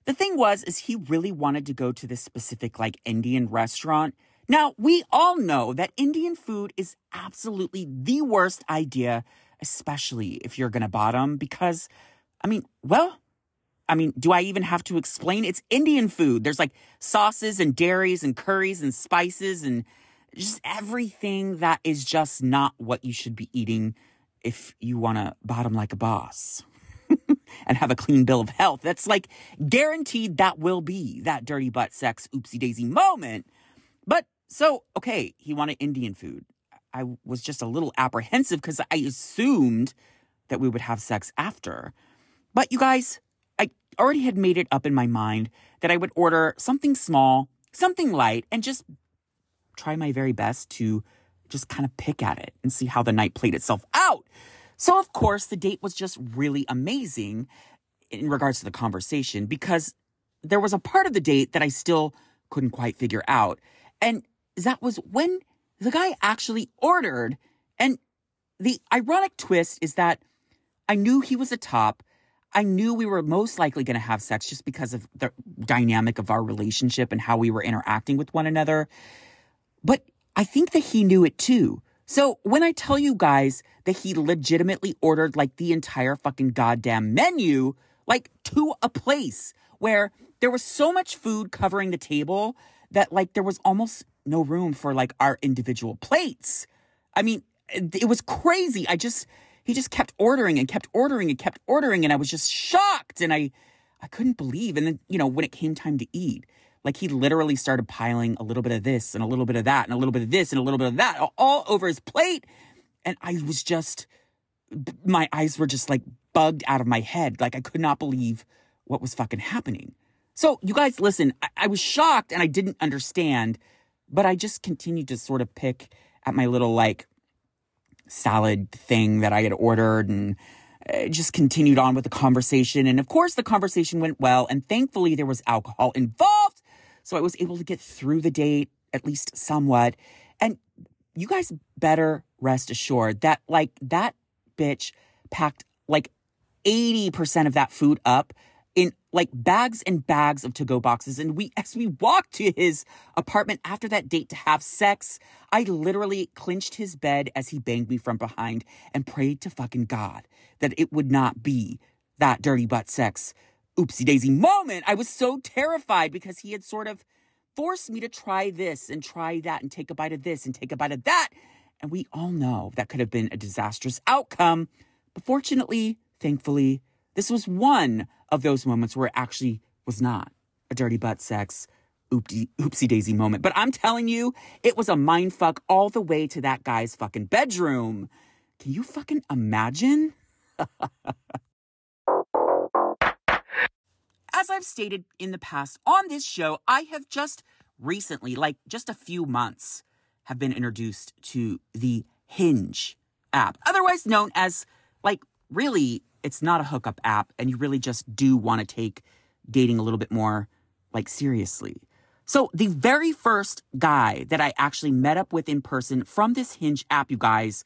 Speaker 1: the thing was, is he really wanted to go to this specific like Indian restaurant. Now, we all know that Indian food is absolutely the worst idea, especially if you're going to bottom, because, I mean, well, I mean, do I even have to explain? It's Indian food. There's like sauces and dairies and curries and spices and just everything that is just not what you should be eating if you want to bottom like a boss and have a clean bill of health. That's like guaranteed that will be that dirty butt sex oopsie daisy moment. But so, okay, he wanted Indian food. I was just a little apprehensive because I assumed that we would have sex after. But you guys, I already had made it up in my mind that I would order something small, something light, and just try my very best to just kind of pick at it and see how the night played itself out. So, of course, the date was just really amazing in regards to the conversation because there was a part of the date that I still couldn't quite figure out. And that was when the guy actually ordered. And the ironic twist is that I knew he was a top. I knew we were most likely going to have sex just because of the dynamic of our relationship and how we were interacting with one another. But I think that he knew it too. So when I tell you guys that he legitimately ordered like the entire fucking goddamn menu, like to a place where there was so much food covering the table that like there was almost no room for like our individual plates. I mean, it was crazy. I just, he just kept ordering and kept ordering and kept ordering. And I was just shocked and I, I couldn't believe. And then, you know, when it came time to eat, like he literally started piling a little bit of this and a little bit of that and a little bit of this and a little bit of that all over his plate. And I was just, my eyes were just like bugged out of my head. Like I could not believe what was fucking happening. So, you guys, listen, I, I was shocked and I didn't understand, but I just continued to sort of pick at my little like salad thing that I had ordered and uh, just continued on with the conversation. And of course, the conversation went well. And thankfully, there was alcohol involved. So I was able to get through the date, at least somewhat. And you guys better rest assured that, like, that bitch packed like 80% of that food up in like bags and bags of to go boxes. And we, as we walked to his apartment after that date to have sex, I literally clinched his bed as he banged me from behind and prayed to fucking God that it would not be that dirty butt sex oopsie daisy moment. I was so terrified because he had sort of forced me to try this and try that and take a bite of this and take a bite of that. And we all know that could have been a disastrous outcome. But fortunately, thankfully, this was one of those moments where it actually was not a dirty butt sex oopsie, daisy moment. But I'm telling you, it was a mind fuck all the way to that guy's fucking bedroom. Can you fucking imagine? As I've stated in the past on this show, I have just recently, like just a few months, have been introduced to the Hinge app, otherwise known as, like, really, it's not a hookup app, and you really just do want to take dating a little bit more, like, seriously. So, the very first guy that I actually met up with in person from this Hinge app, you guys,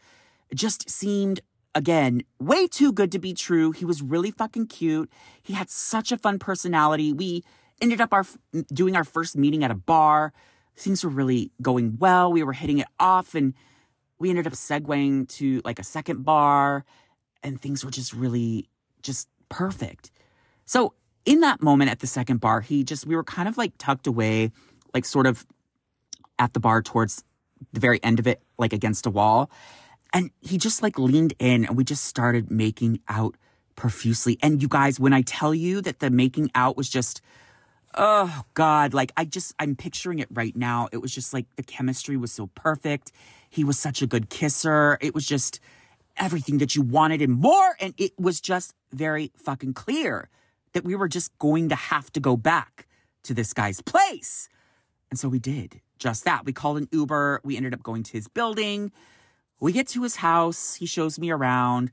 Speaker 1: just seemed again, way too good to be true. He was really fucking cute. He had such a fun personality. We ended up our doing our first meeting at a bar. Things were really going well. We were hitting it off and we ended up segueing to like a second bar and things were just really just perfect. So, in that moment at the second bar, he just we were kind of like tucked away, like sort of at the bar towards the very end of it, like against a wall. And he just like leaned in and we just started making out profusely. And you guys, when I tell you that the making out was just, oh God, like I just, I'm picturing it right now. It was just like the chemistry was so perfect. He was such a good kisser. It was just everything that you wanted and more. And it was just very fucking clear that we were just going to have to go back to this guy's place. And so we did just that. We called an Uber. We ended up going to his building. We get to his house, he shows me around,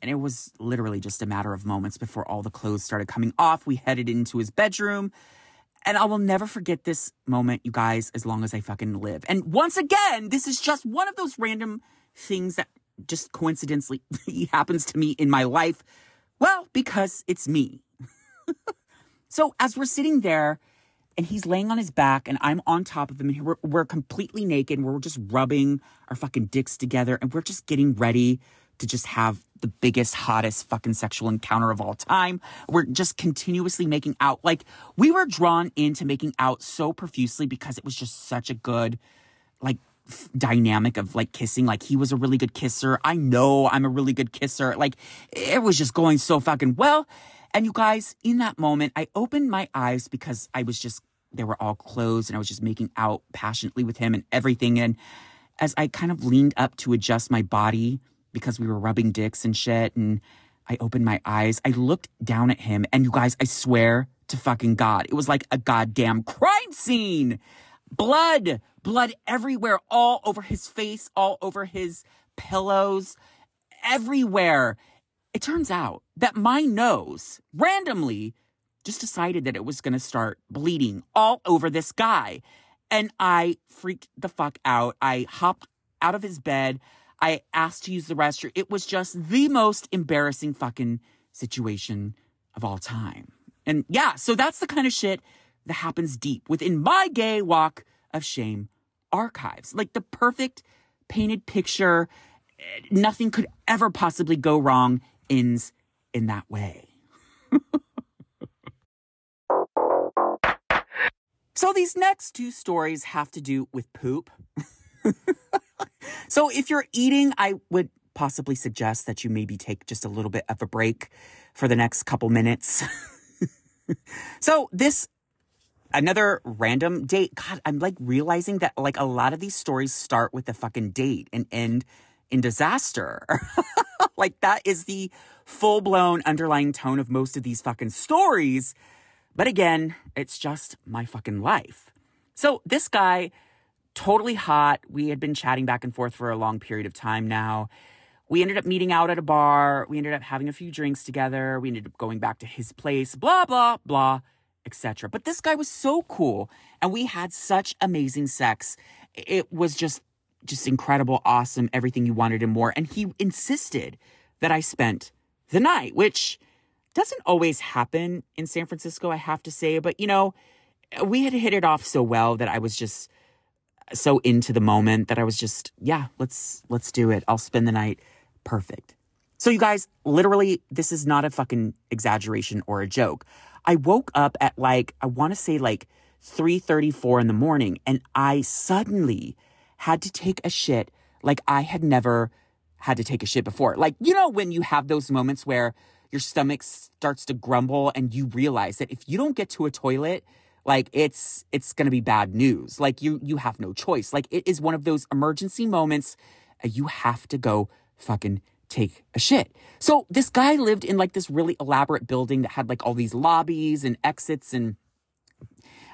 Speaker 1: and it was literally just a matter of moments before all the clothes started coming off. We headed into his bedroom. And I will never forget this moment, you guys, as long as I fucking live. And once again, this is just one of those random things that just coincidentally happens to me in my life Well, because it's me. so as we're sitting there and he's laying on his back and I'm on top of him and we're, we're completely naked we're just rubbing our fucking dicks together and we're just getting ready to just have the biggest, hottest fucking sexual encounter of all time. We're just continuously making out. Like we were drawn into making out so profusely because it was just such a good, like, f- dynamic of like kissing. Like he was a really good kisser. I know I'm a really good kisser. Like it was just going so fucking well. And you guys, in that moment, I opened my eyes because I was just, they were all closed and I was just making out passionately with him and everything. And as I kind of leaned up to adjust my body because we were rubbing dicks and shit, and I opened my eyes, I looked down at him. And you guys, I swear to fucking God, it was like a goddamn crime scene. Blood, blood everywhere, all over his face, all over his pillows, everywhere. It turns out that my nose randomly just decided that it was going to start bleeding all over this guy. And I freaked the fuck out. I hopped out of his bed. I asked to use the restroom. It was just the most embarrassing fucking situation of all time. And yeah, so that's the kind of shit that happens deep within my gay walk of shame archives. Like the perfect painted picture. Nothing could ever possibly go wrong ends in that way. so these next two stories have to do with poop. so if you're eating, I would possibly suggest that you maybe take just a little bit of a break for the next couple minutes. so this another random date. God, I'm like realizing that like a lot of these stories start with a fucking date and end in disaster. like that is the full blown underlying tone of most of these fucking stories. But again, it's just my fucking life. So this guy, totally hot. We had been chatting back and forth for a long period of time now. We ended up meeting out at a bar. We ended up having a few drinks together. We ended up going back to his place, blah, blah, blah, etc. But this guy was so cool and we had such amazing sex. It was just just incredible, awesome, everything you wanted and more. And he insisted that I spent the night, which doesn't always happen in San Francisco, I have to say. But, you know, we had hit it off so well that I was just so into the moment that I was just, yeah, let's let's do it. I'll spend the night. Perfect. So you guys, literally, this is not a fucking exaggeration or a joke. I woke up at like, I want to say like 3:34 in the morning and I suddenly had to take a shit like I had never had to take a shit before. Like, you know, when you have those moments where your stomach starts to grumble and you realize that if you don't get to a toilet, like it's it's going to be bad news. Like you you have no choice. Like it is one of those emergency moments you have to go fucking take a shit. So this guy lived in like this really elaborate building that had like all these lobbies and exits and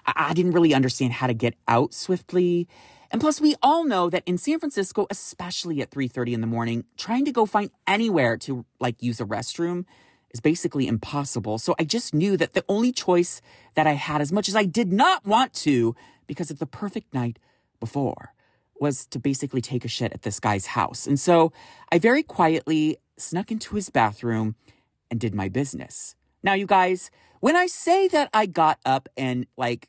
Speaker 1: I, didn't really understand how to get out swiftly. And plus, we all know that in San Francisco, especially at 3:30 in the morning, trying to go find anywhere to like use a restroom is basically impossible. So I just knew that the only choice that I had, as much as I did not want to, because of the perfect night before, was to basically take a shit at this guy's house. And so I very quietly snuck into his bathroom and did my business. Now, you guys, when I say that I got up and like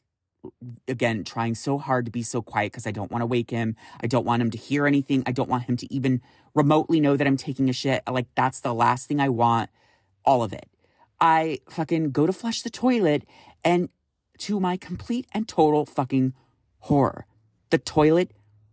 Speaker 1: again trying so hard to be so quiet because I don't want to wake him. I don't want him to hear anything. I don't want him to even remotely know that I'm taking a shit. Like that's the last thing I want. All of it. I fucking go to flush the toilet and to my complete and total fucking horror, the toilet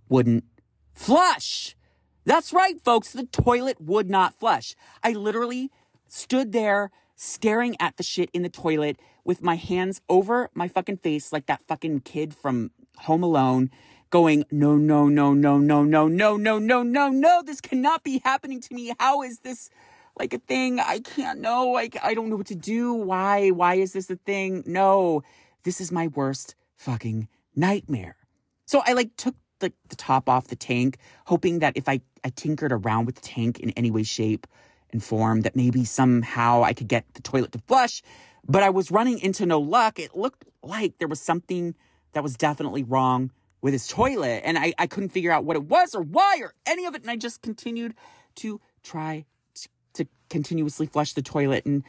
Speaker 1: wouldn't flush. That's right, folks. The toilet would not flush. I literally stood there staring at the shit in the toilet with my hands over my fucking face like that fucking kid from Home Alone going, no, no, no, no, no, no, no, no, no, no, no, this cannot be happening to me. How is this like a thing? I can't know. Like, I don't know what to do. Why? Why is this a thing? No, this is my worst fucking nightmare. So I like took the, the top off the tank, hoping that if I, I tinkered around with the tank in any way, shape, and form, that maybe somehow I could get the toilet to flush. But I was running into no luck. It looked like there was something that was definitely wrong with his toilet. And I, I couldn't figure out what it was or why or any of it. And I just continued to try to, to continuously flush the toilet and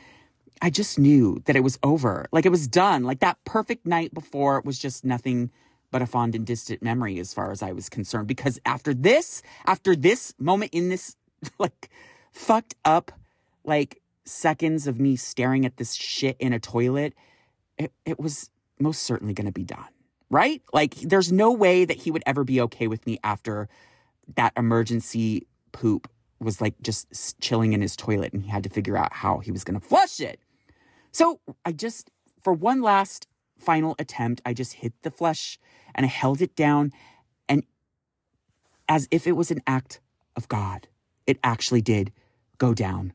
Speaker 1: I just knew that it was over. Like it was done. Like that perfect night before was just nothing but a fond and distant memory as far as I was concerned. Because after this, after this moment in this like fucked up like seconds of me staring at this shit in a toilet, it, it was most certainly going to be done. Right? Like there's no way that he would ever be okay with me after that emergency poop was like just chilling in his toilet and he had to figure out how he was going to flush it. So I just, for one last final attempt, I just hit the flush and I held it down and as if it was an act of God, it actually did go down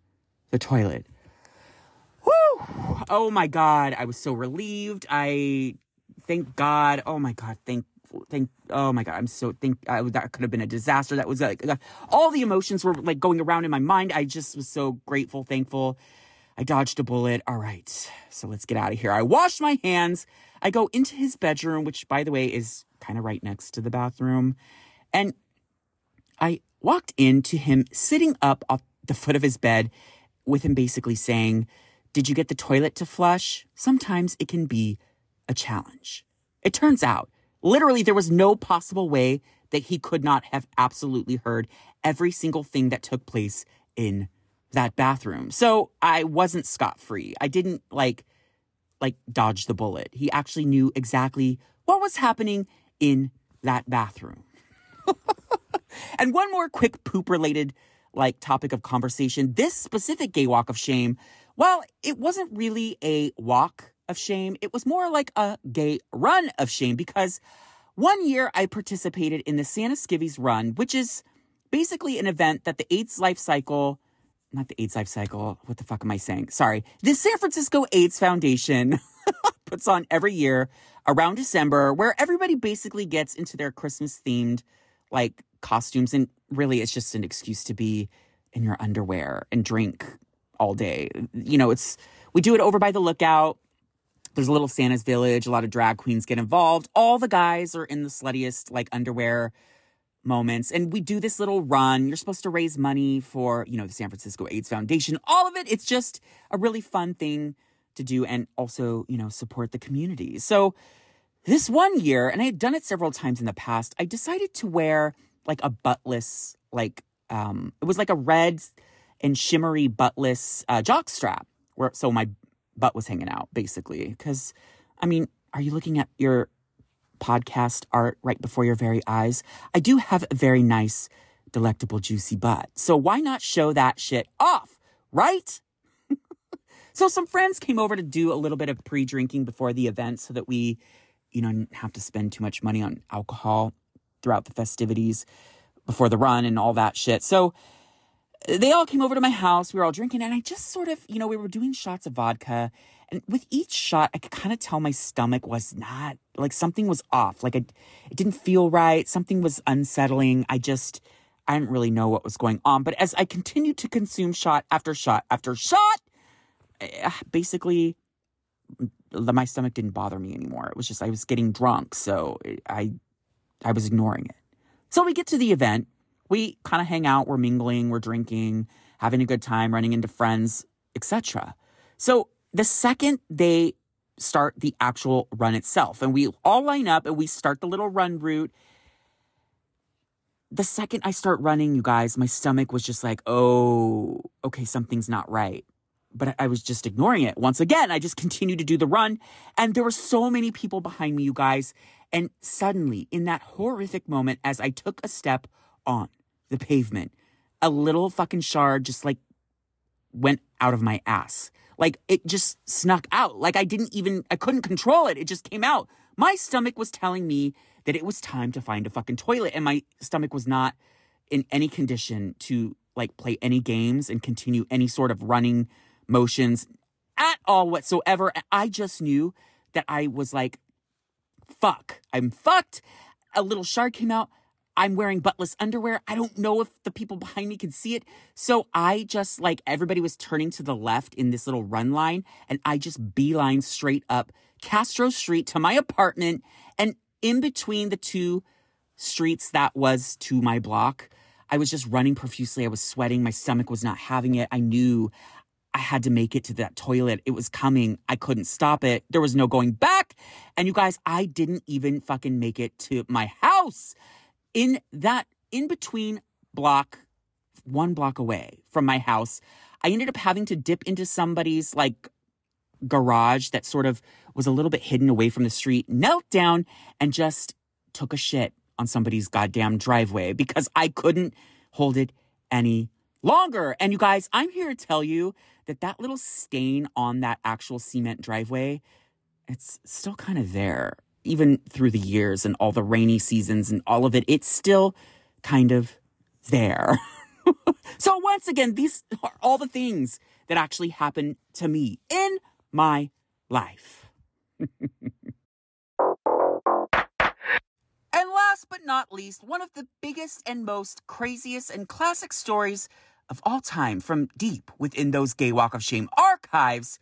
Speaker 1: the toilet. Woo! Oh my God. I was so relieved. I thank God. Oh my God. Thank thank oh my god i'm so think that could have been a disaster that was like all the emotions were like going around in my mind i just was so grateful thankful i dodged a bullet. All right so let's get out of here. I wash my hands. I go into his bedroom which by the way is kind of right next to the bathroom. And i walked into him sitting up off the foot of his bed with him basically saying did you get the toilet to flush? Sometimes it can be a challenge. It turns out Literally, there was no possible way that he could not have absolutely heard every single thing that took place in that bathroom. So I wasn't scot free. I didn't like like dodge the bullet. He actually knew exactly what was happening in that bathroom. and one more quick poop related like topic of conversation. This specific gay walk of shame, well, it wasn't really a walk of shame. It was more like a gay run of shame because one year I participated in the Santa Skivvies Run, which is basically an event that the AIDS Life Cycle, not the AIDS Life Cycle, what the fuck am I saying? Sorry, the San Francisco AIDS Foundation puts on every year around December, where everybody basically gets into their Christmas themed like costumes. And really, it's just an excuse to be in your underwear and drink all day. You know, it's, we do it over by the lookout. There's a little Santa's village. A lot of drag queens get involved. All the guys are in the sluttiest, like, underwear moments. And we do this little run. You're supposed to raise money for, you know, the San Francisco AIDS Foundation. All of it. It's just a really fun thing to do and also, you know, support the community. So this one year, and I had done it several times in the past, I decided to wear like a buttless, like, um, it was like a red and shimmery buttless uh, jock strap. Where, so my butt was hanging out, basically. Because, I mean, are you looking at your podcast art right before your very eyes? I do have a very nice, delectable, juicy butt. So why not show that shit off, right? so some friends came over to do a little bit of pre drinking before the event so that we, you know, didn't have to spend too much money on alcohol throughout the festivities before the run and all that shit. So, they all came over to my house. We were all drinking, and I just sort of, you know, we were doing shots of vodka. And with each shot, I could kind of tell my stomach was not like something was off. Like it, didn't feel right. Something was unsettling. I just, I didn't really know what was going on. But as I continued to consume shot after shot after shot, eh, basically, my stomach didn't bother me anymore. It was just I was getting drunk, so I, I was ignoring it. So we get to the event we kind of hang out, we're mingling, we're drinking, having a good time, running into friends, etc. So the second they start the actual run itself, and we all line up and we start the little run route. The second I start running, you guys, my stomach was just like, oh, okay, something's not right. But I was just ignoring it. Once again, I just continued to do the run. And there were so many people behind me, you guys. And suddenly, in that horrific moment, as I took a step on the pavement. A little fucking shard just like went out of my ass. Like it just snuck out. Like I didn't even, I couldn't control it. It just came out. My stomach was telling me that it was time to find a fucking toilet. And my stomach was not in any condition to like play any games and continue any sort of running motions at all whatsoever. I just knew that I was like, fuck, I'm fucked. A little shard came out. I'm wearing buttless underwear. I don't know if the people behind me can see it. So I just like everybody was turning to the left in this little run line and I just beeline straight up Castro Street to my apartment. And in between the two streets that was to my block, I was just running profusely. I was sweating. My stomach was not having it. I knew I had to make it to that toilet. It was coming. I couldn't stop it. There was no going back. And you guys, I didn't even fucking make it to my house in that in between block, one block away from my house. I ended up having to dip into somebody's like garage that sort of was a little bit hidden away from the street, knelt down and just took a shit on somebody's goddamn driveway because I couldn't hold it any longer. And you guys, I'm here to tell you that that little stain on that actual cement driveway, it's still kind of there. Even through the years and all the rainy seasons and all of it, it's still kind of there. so once again, these are all the things that actually happened to me in my life. And last but not least, one of the biggest and most craziest and classic stories of all time from deep within those Gay Walk of Shame archives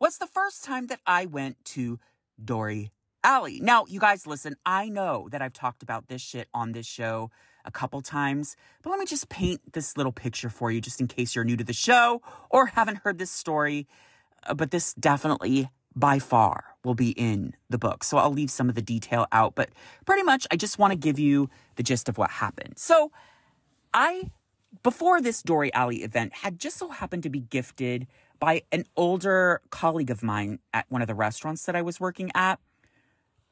Speaker 1: was the first time that I went to Dore Alley. Now, you guys listen, I know that I've talked about this shit on this show a couple times, but let me just paint this little picture for you just in case you're new to the show or haven't heard this story. Uh, but this definitely by far will be in the book. So I'll leave some of the detail out, but pretty much I just want to give you the gist of what happened. So I, before this Dore Alley event, had just so happened to be gifted by an older colleague of mine at one of the restaurants that I was working at,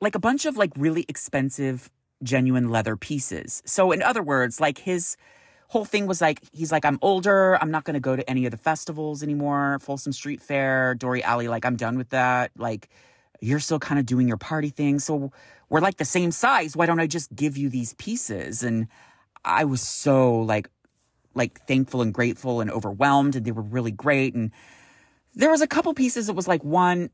Speaker 1: like a bunch of like really expensive, genuine leather pieces. So in other words, like his whole thing was like he's like i'm older. I'm not going to go to any of the festivals anymore folsom street fair dore alley like i'm done with that. Like you're still kind of doing your party thing. So we're like the same size. Why don't i just give you these pieces? And i was so like like thankful and grateful and overwhelmed and they were really great. And there was a couple pieces it was like one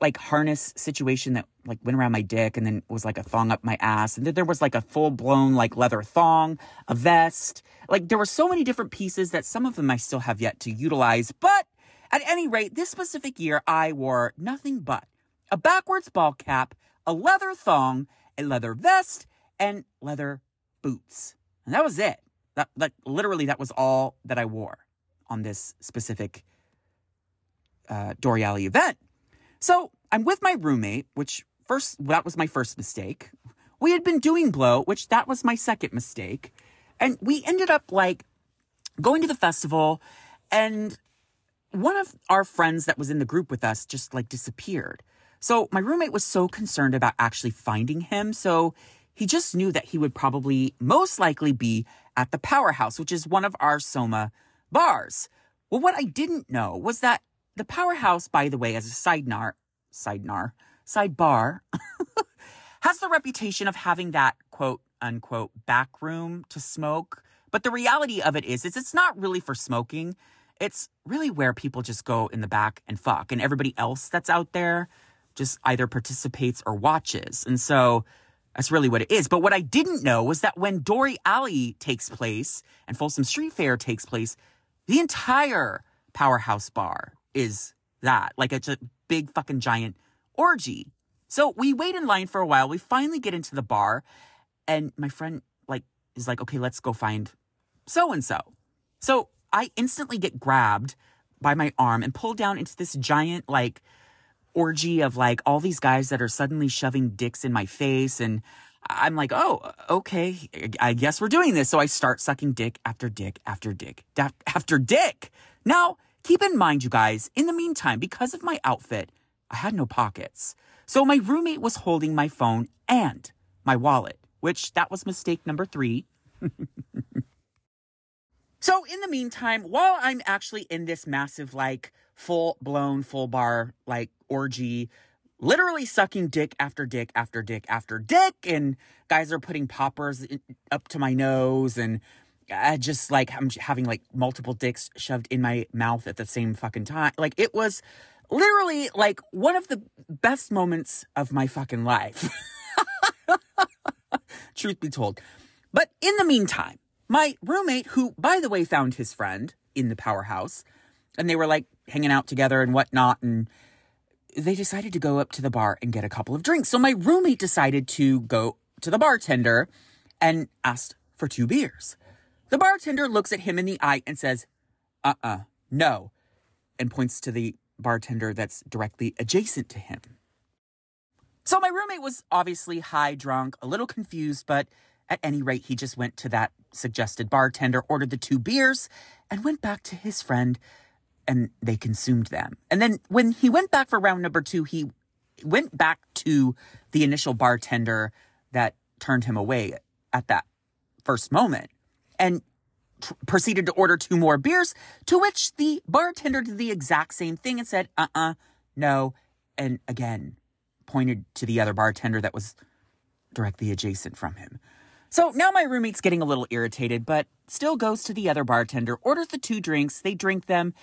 Speaker 1: like harness situation that like went around my dick and then was like a thong up my ass. And then there was like a full blown like leather thong, a vest. Like there were so many different pieces that some of them I still have yet to utilize. But at any rate, this specific year I wore nothing but a backwards ball cap, a leather thong, a leather vest, and leather boots. And that was it. That, that literally that was all that I wore on this specific uh, event. So I'm with my roommate, which first, that was my first mistake. We had been doing blow, which that was my second mistake. And we ended up like going to the festival and one of our friends that was in the group with us just like disappeared. So my roommate was so concerned about actually finding him. So he just knew that he would probably most likely be at the Powerhouse, which is one of our Soma bars. Well, what I didn't know was that the Powerhouse, by the way, as a side nar, side nar, sidebar, has the reputation of having that quote unquote back room to smoke. But the reality of it is, is it's not really for smoking. It's really where people just go in the back and fuck, and everybody else that's out there just either participates or watches. And so that's really what it is. But what I didn't know was that when Dore Alley takes place and Folsom Street Fair takes place, the entire powerhouse bar is that. Like it's a big fucking giant orgy. So we wait in line for a while. We finally get into the bar and my friend like is like, okay, let's go find so and so. So I instantly get grabbed by my arm and pulled down into this giant like orgy of like all these guys that are suddenly shoving dicks in my face and I'm like, oh, okay, I guess we're doing this. So I start sucking dick after dick after dick after dick. Now, keep in mind, you guys, in the meantime, because of my outfit, I had no pockets. So my roommate was holding my phone and my wallet, which that was mistake number three. so in the meantime, while I'm actually in this massive, like, full blown, full bar, like, orgy, literally sucking dick after dick after dick after dick, and guys are putting poppers up to my nose, and I just like I'm having like multiple dicks shoved in my mouth at the same fucking time. Like it was literally like one of the best moments of my fucking life. Truth be told. But in the meantime, my roommate, who by the way found his friend in the powerhouse, and they were like hanging out together and whatnot, and they decided to go up to the bar and get a couple of drinks. So my roommate decided to go to the bartender and asked for two beers. The bartender looks at him in the eye and says, uh uh-uh, uh, no, and points to the bartender that's directly adjacent to him. So my roommate was obviously high, drunk, a little confused, but at any rate, he just went to that suggested bartender, ordered the two beers, and went back to his friend, and they consumed them. And then when he went back for round number two, he went back to the initial bartender that turned him away at that first moment and t- proceeded to order two more beers, to which the bartender did the exact same thing and said, uh uh-uh, uh no. And again, pointed to the other bartender that was directly adjacent from him. So now my roommate's getting a little irritated, but still goes to the other bartender, orders the two drinks, they drink them,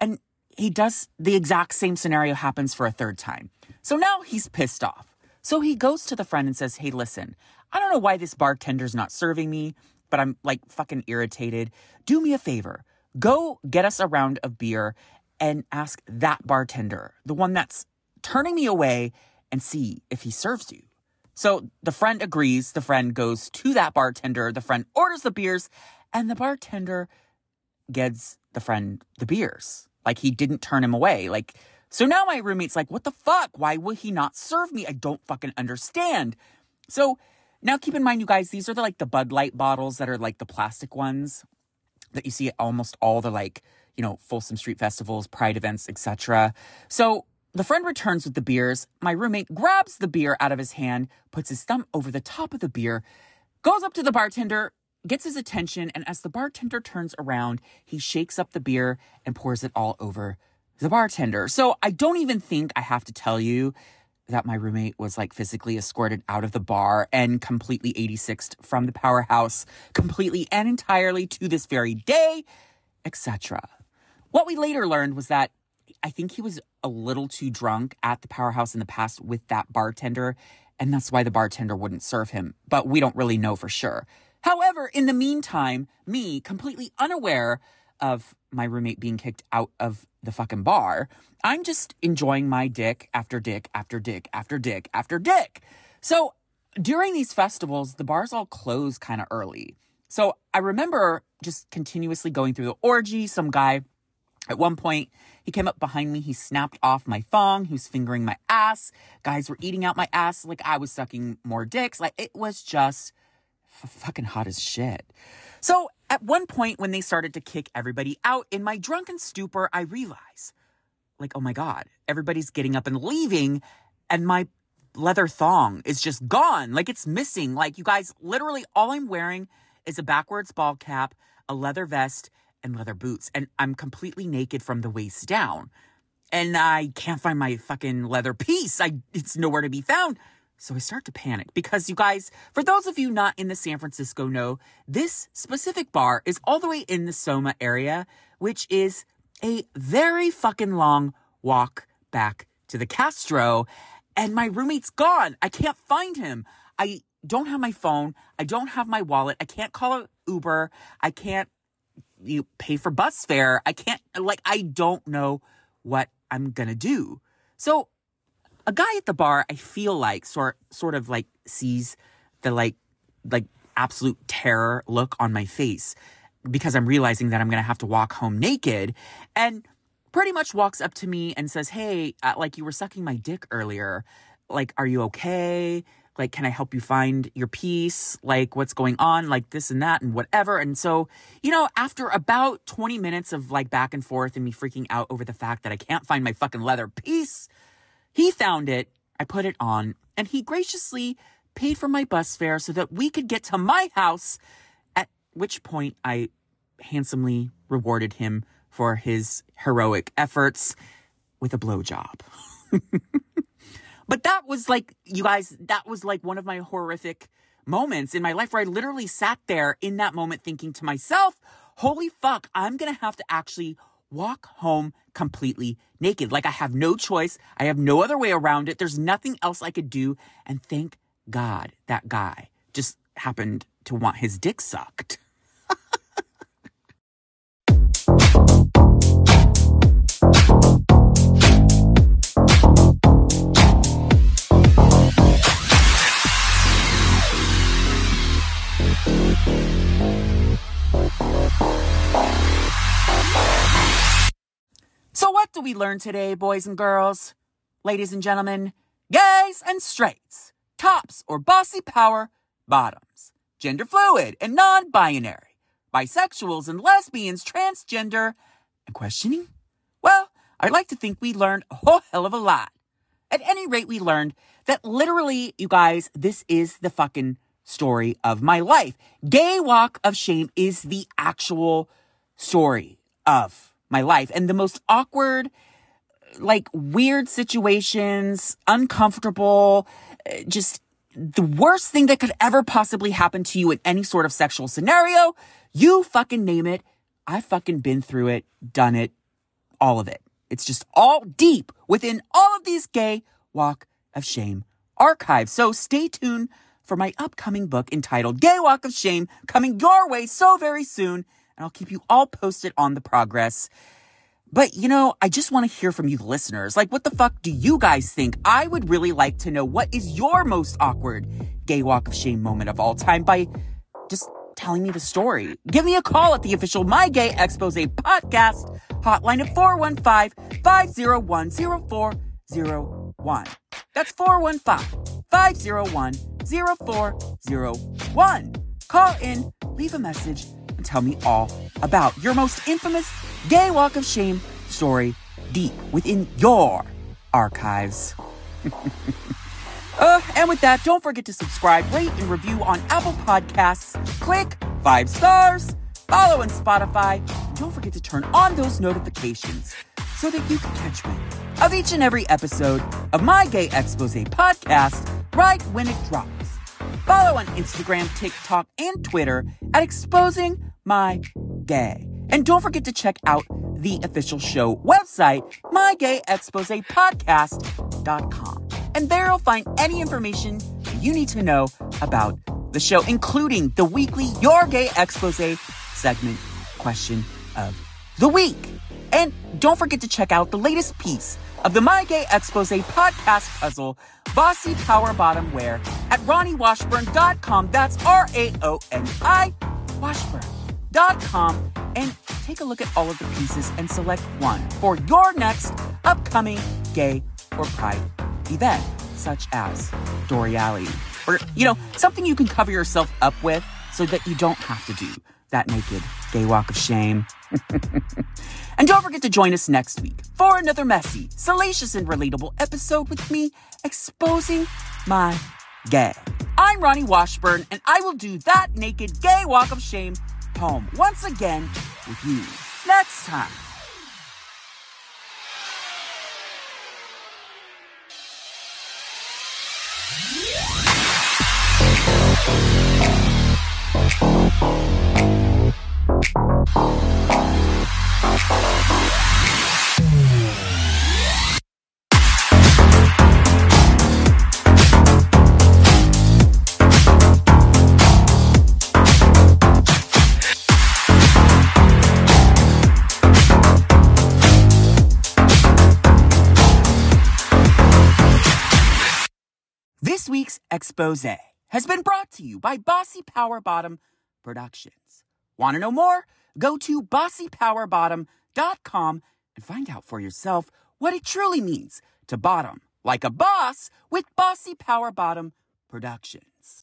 Speaker 1: and he does the exact same scenario happens for a third time. So now he's pissed off. So he goes to the friend and says, Hey, listen, I don't know why this bartender's not serving me, but I'm like fucking irritated. Do me a favor. Go get us a round of beer and ask that bartender, the one that's turning me away, and see if he serves you. So the friend agrees. The friend goes to that bartender. The friend orders the beers, and the bartender gets the friend the beers. Like he didn't turn him away. Like, so now my roommate's like, what the fuck? Why would he not serve me? I don't fucking understand. So now keep in mind, you guys, these are the like the Bud Light bottles that are like the plastic ones that you see at almost all the like, you know, Folsom Street festivals, pride events, etc. So the friend returns with the beers. My roommate grabs the beer out of his hand, puts his thumb over the top of the beer, goes up to the bartender, gets his attention, and as the bartender turns around, he shakes up the beer and pours it all over the bartender. So I don't even think I have to tell you that my roommate was like physically escorted out of the bar and completely 86th from the powerhouse, completely and entirely to this very day, etc. What we later learned was that I think he was a little too drunk at the powerhouse in the past with that bartender, and that's why the bartender wouldn't serve him. But we don't really know for sure. However, in the meantime, me, completely unaware of my roommate being kicked out of the fucking bar, I'm just enjoying my dick after dick after dick after dick after dick. So during these festivals, the bars all close kind of early. So I remember just continuously going through the orgy. Some guy at one point, he came up behind me. He snapped off my thong. He was fingering my ass. Guys were eating out my ass like I was sucking more dicks. Like it was just fucking hot as shit. So at one point, when they started to kick everybody out, in my drunken stupor, I realize, like, oh my God, everybody's getting up and leaving, and my leather thong is just gone. Like it's missing. Like, you guys, literally, all I'm wearing is a backwards ball cap, a leather vest, and leather boots, and I'm completely naked from the waist down. And I can't find my fucking leather piece. I it's nowhere to be found. So I start to panic because you guys, for those of you not in the San Francisco know, this specific bar is all the way in the Soma area, which is a very fucking long walk back to the Castro. And my roommate's gone. I can't find him. I don't have my phone. I don't have my wallet. I can't call an Uber. I can't you pay for bus fare. I can't, like, I don't know what I'm gonna do. So, a guy at the bar, I feel like, sort, sort of like sees the like, like absolute terror look on my face because I'm realizing that I'm gonna have to walk home naked and pretty much walks up to me and says, Hey, uh, like you were sucking my dick earlier. Like, are you okay? like can i help you find your piece like what's going on like this and that and whatever and so you know after about 20 minutes of like back and forth and me freaking out over the fact that i can't find my fucking leather piece he found it. I put it on and he graciously paid for my bus fare so that we could get to my house at which point i handsomely rewarded him for his heroic efforts with a blowjob. But that was like, you guys, that was like one of my horrific moments in my life where I literally sat there in that moment thinking to myself, holy fuck, I'm going to have to actually walk home completely naked. Like I have no choice. I have no other way around it. There's nothing else I could do. And thank God that guy just happened to want his dick sucked. Do we learn today, boys and girls? Ladies and gentlemen, gays and straights, tops or bossy power, bottoms, gender fluid and non binary, bisexuals and lesbians, transgender, and questioning? Well, I'd like to think we learned a whole hell of a lot. At any rate, we learned that literally, you guys, this is the fucking story of my life. Gay Walk of Shame is the actual story of my life and the most awkward, like weird situations, uncomfortable, uh, just the worst thing that could ever possibly happen to you in any sort of sexual scenario. You fucking name it. I fucking been through it, done it, all of it. It's just all deep within all of these gay walk of shame archives. So stay tuned for my upcoming book entitled Gay Walk of Shame coming your way so very soon. And I'll keep you all posted on the progress. But you know, I just want to hear from you listeners. Like, what the fuck do you guys think? I would really like to know what is your most awkward gay walk of shame moment of all time by just telling me the story. Give me a call at the official My Gay Expose podcast hotline at 415 501 0401. That's 415 501 0401. Call in, leave a message, tell me all about your most infamous gay walk of shame story deep within your archives. uh, and with that, don't forget to subscribe, rate, and review on Apple Podcasts. Click five stars, follow on Spotify. And don't forget to turn on those notifications so that you can catch me of each and every episode of my Gay Expose podcast right when it drops. Follow on Instagram, TikTok, and Twitter at Exposing My Gay. And don't forget to check out the official show website, mygayexposepodcast.com. And there you'll find any information you need to know about the show, including the weekly Your Gay Expose segment question of the week. And don't forget to check out the latest piece of the My Gay Expose podcast puzzle, Bossy Power Bottom Wear, at RaoniWashburn.com. That's R A O N I Washburn.com. And take a look at all of the pieces and select one for your next upcoming gay or pride event, such as Dore Alley, or, you know, something you can cover yourself up with so that you don't have to do that naked gay walk of shame. and don't forget to join us next week for another messy, salacious, and relatable episode with me exposing my gay. I'm Raoni Washburn, and I will do that naked gay walk of shame home once again with you next time. This week's expose has been brought to you by Bossy Power Bottom Productions. Want to know more? Go to bossypowerbottom.com and find out for yourself what it truly means to bottom like a boss with Bossy Power Bottom Productions.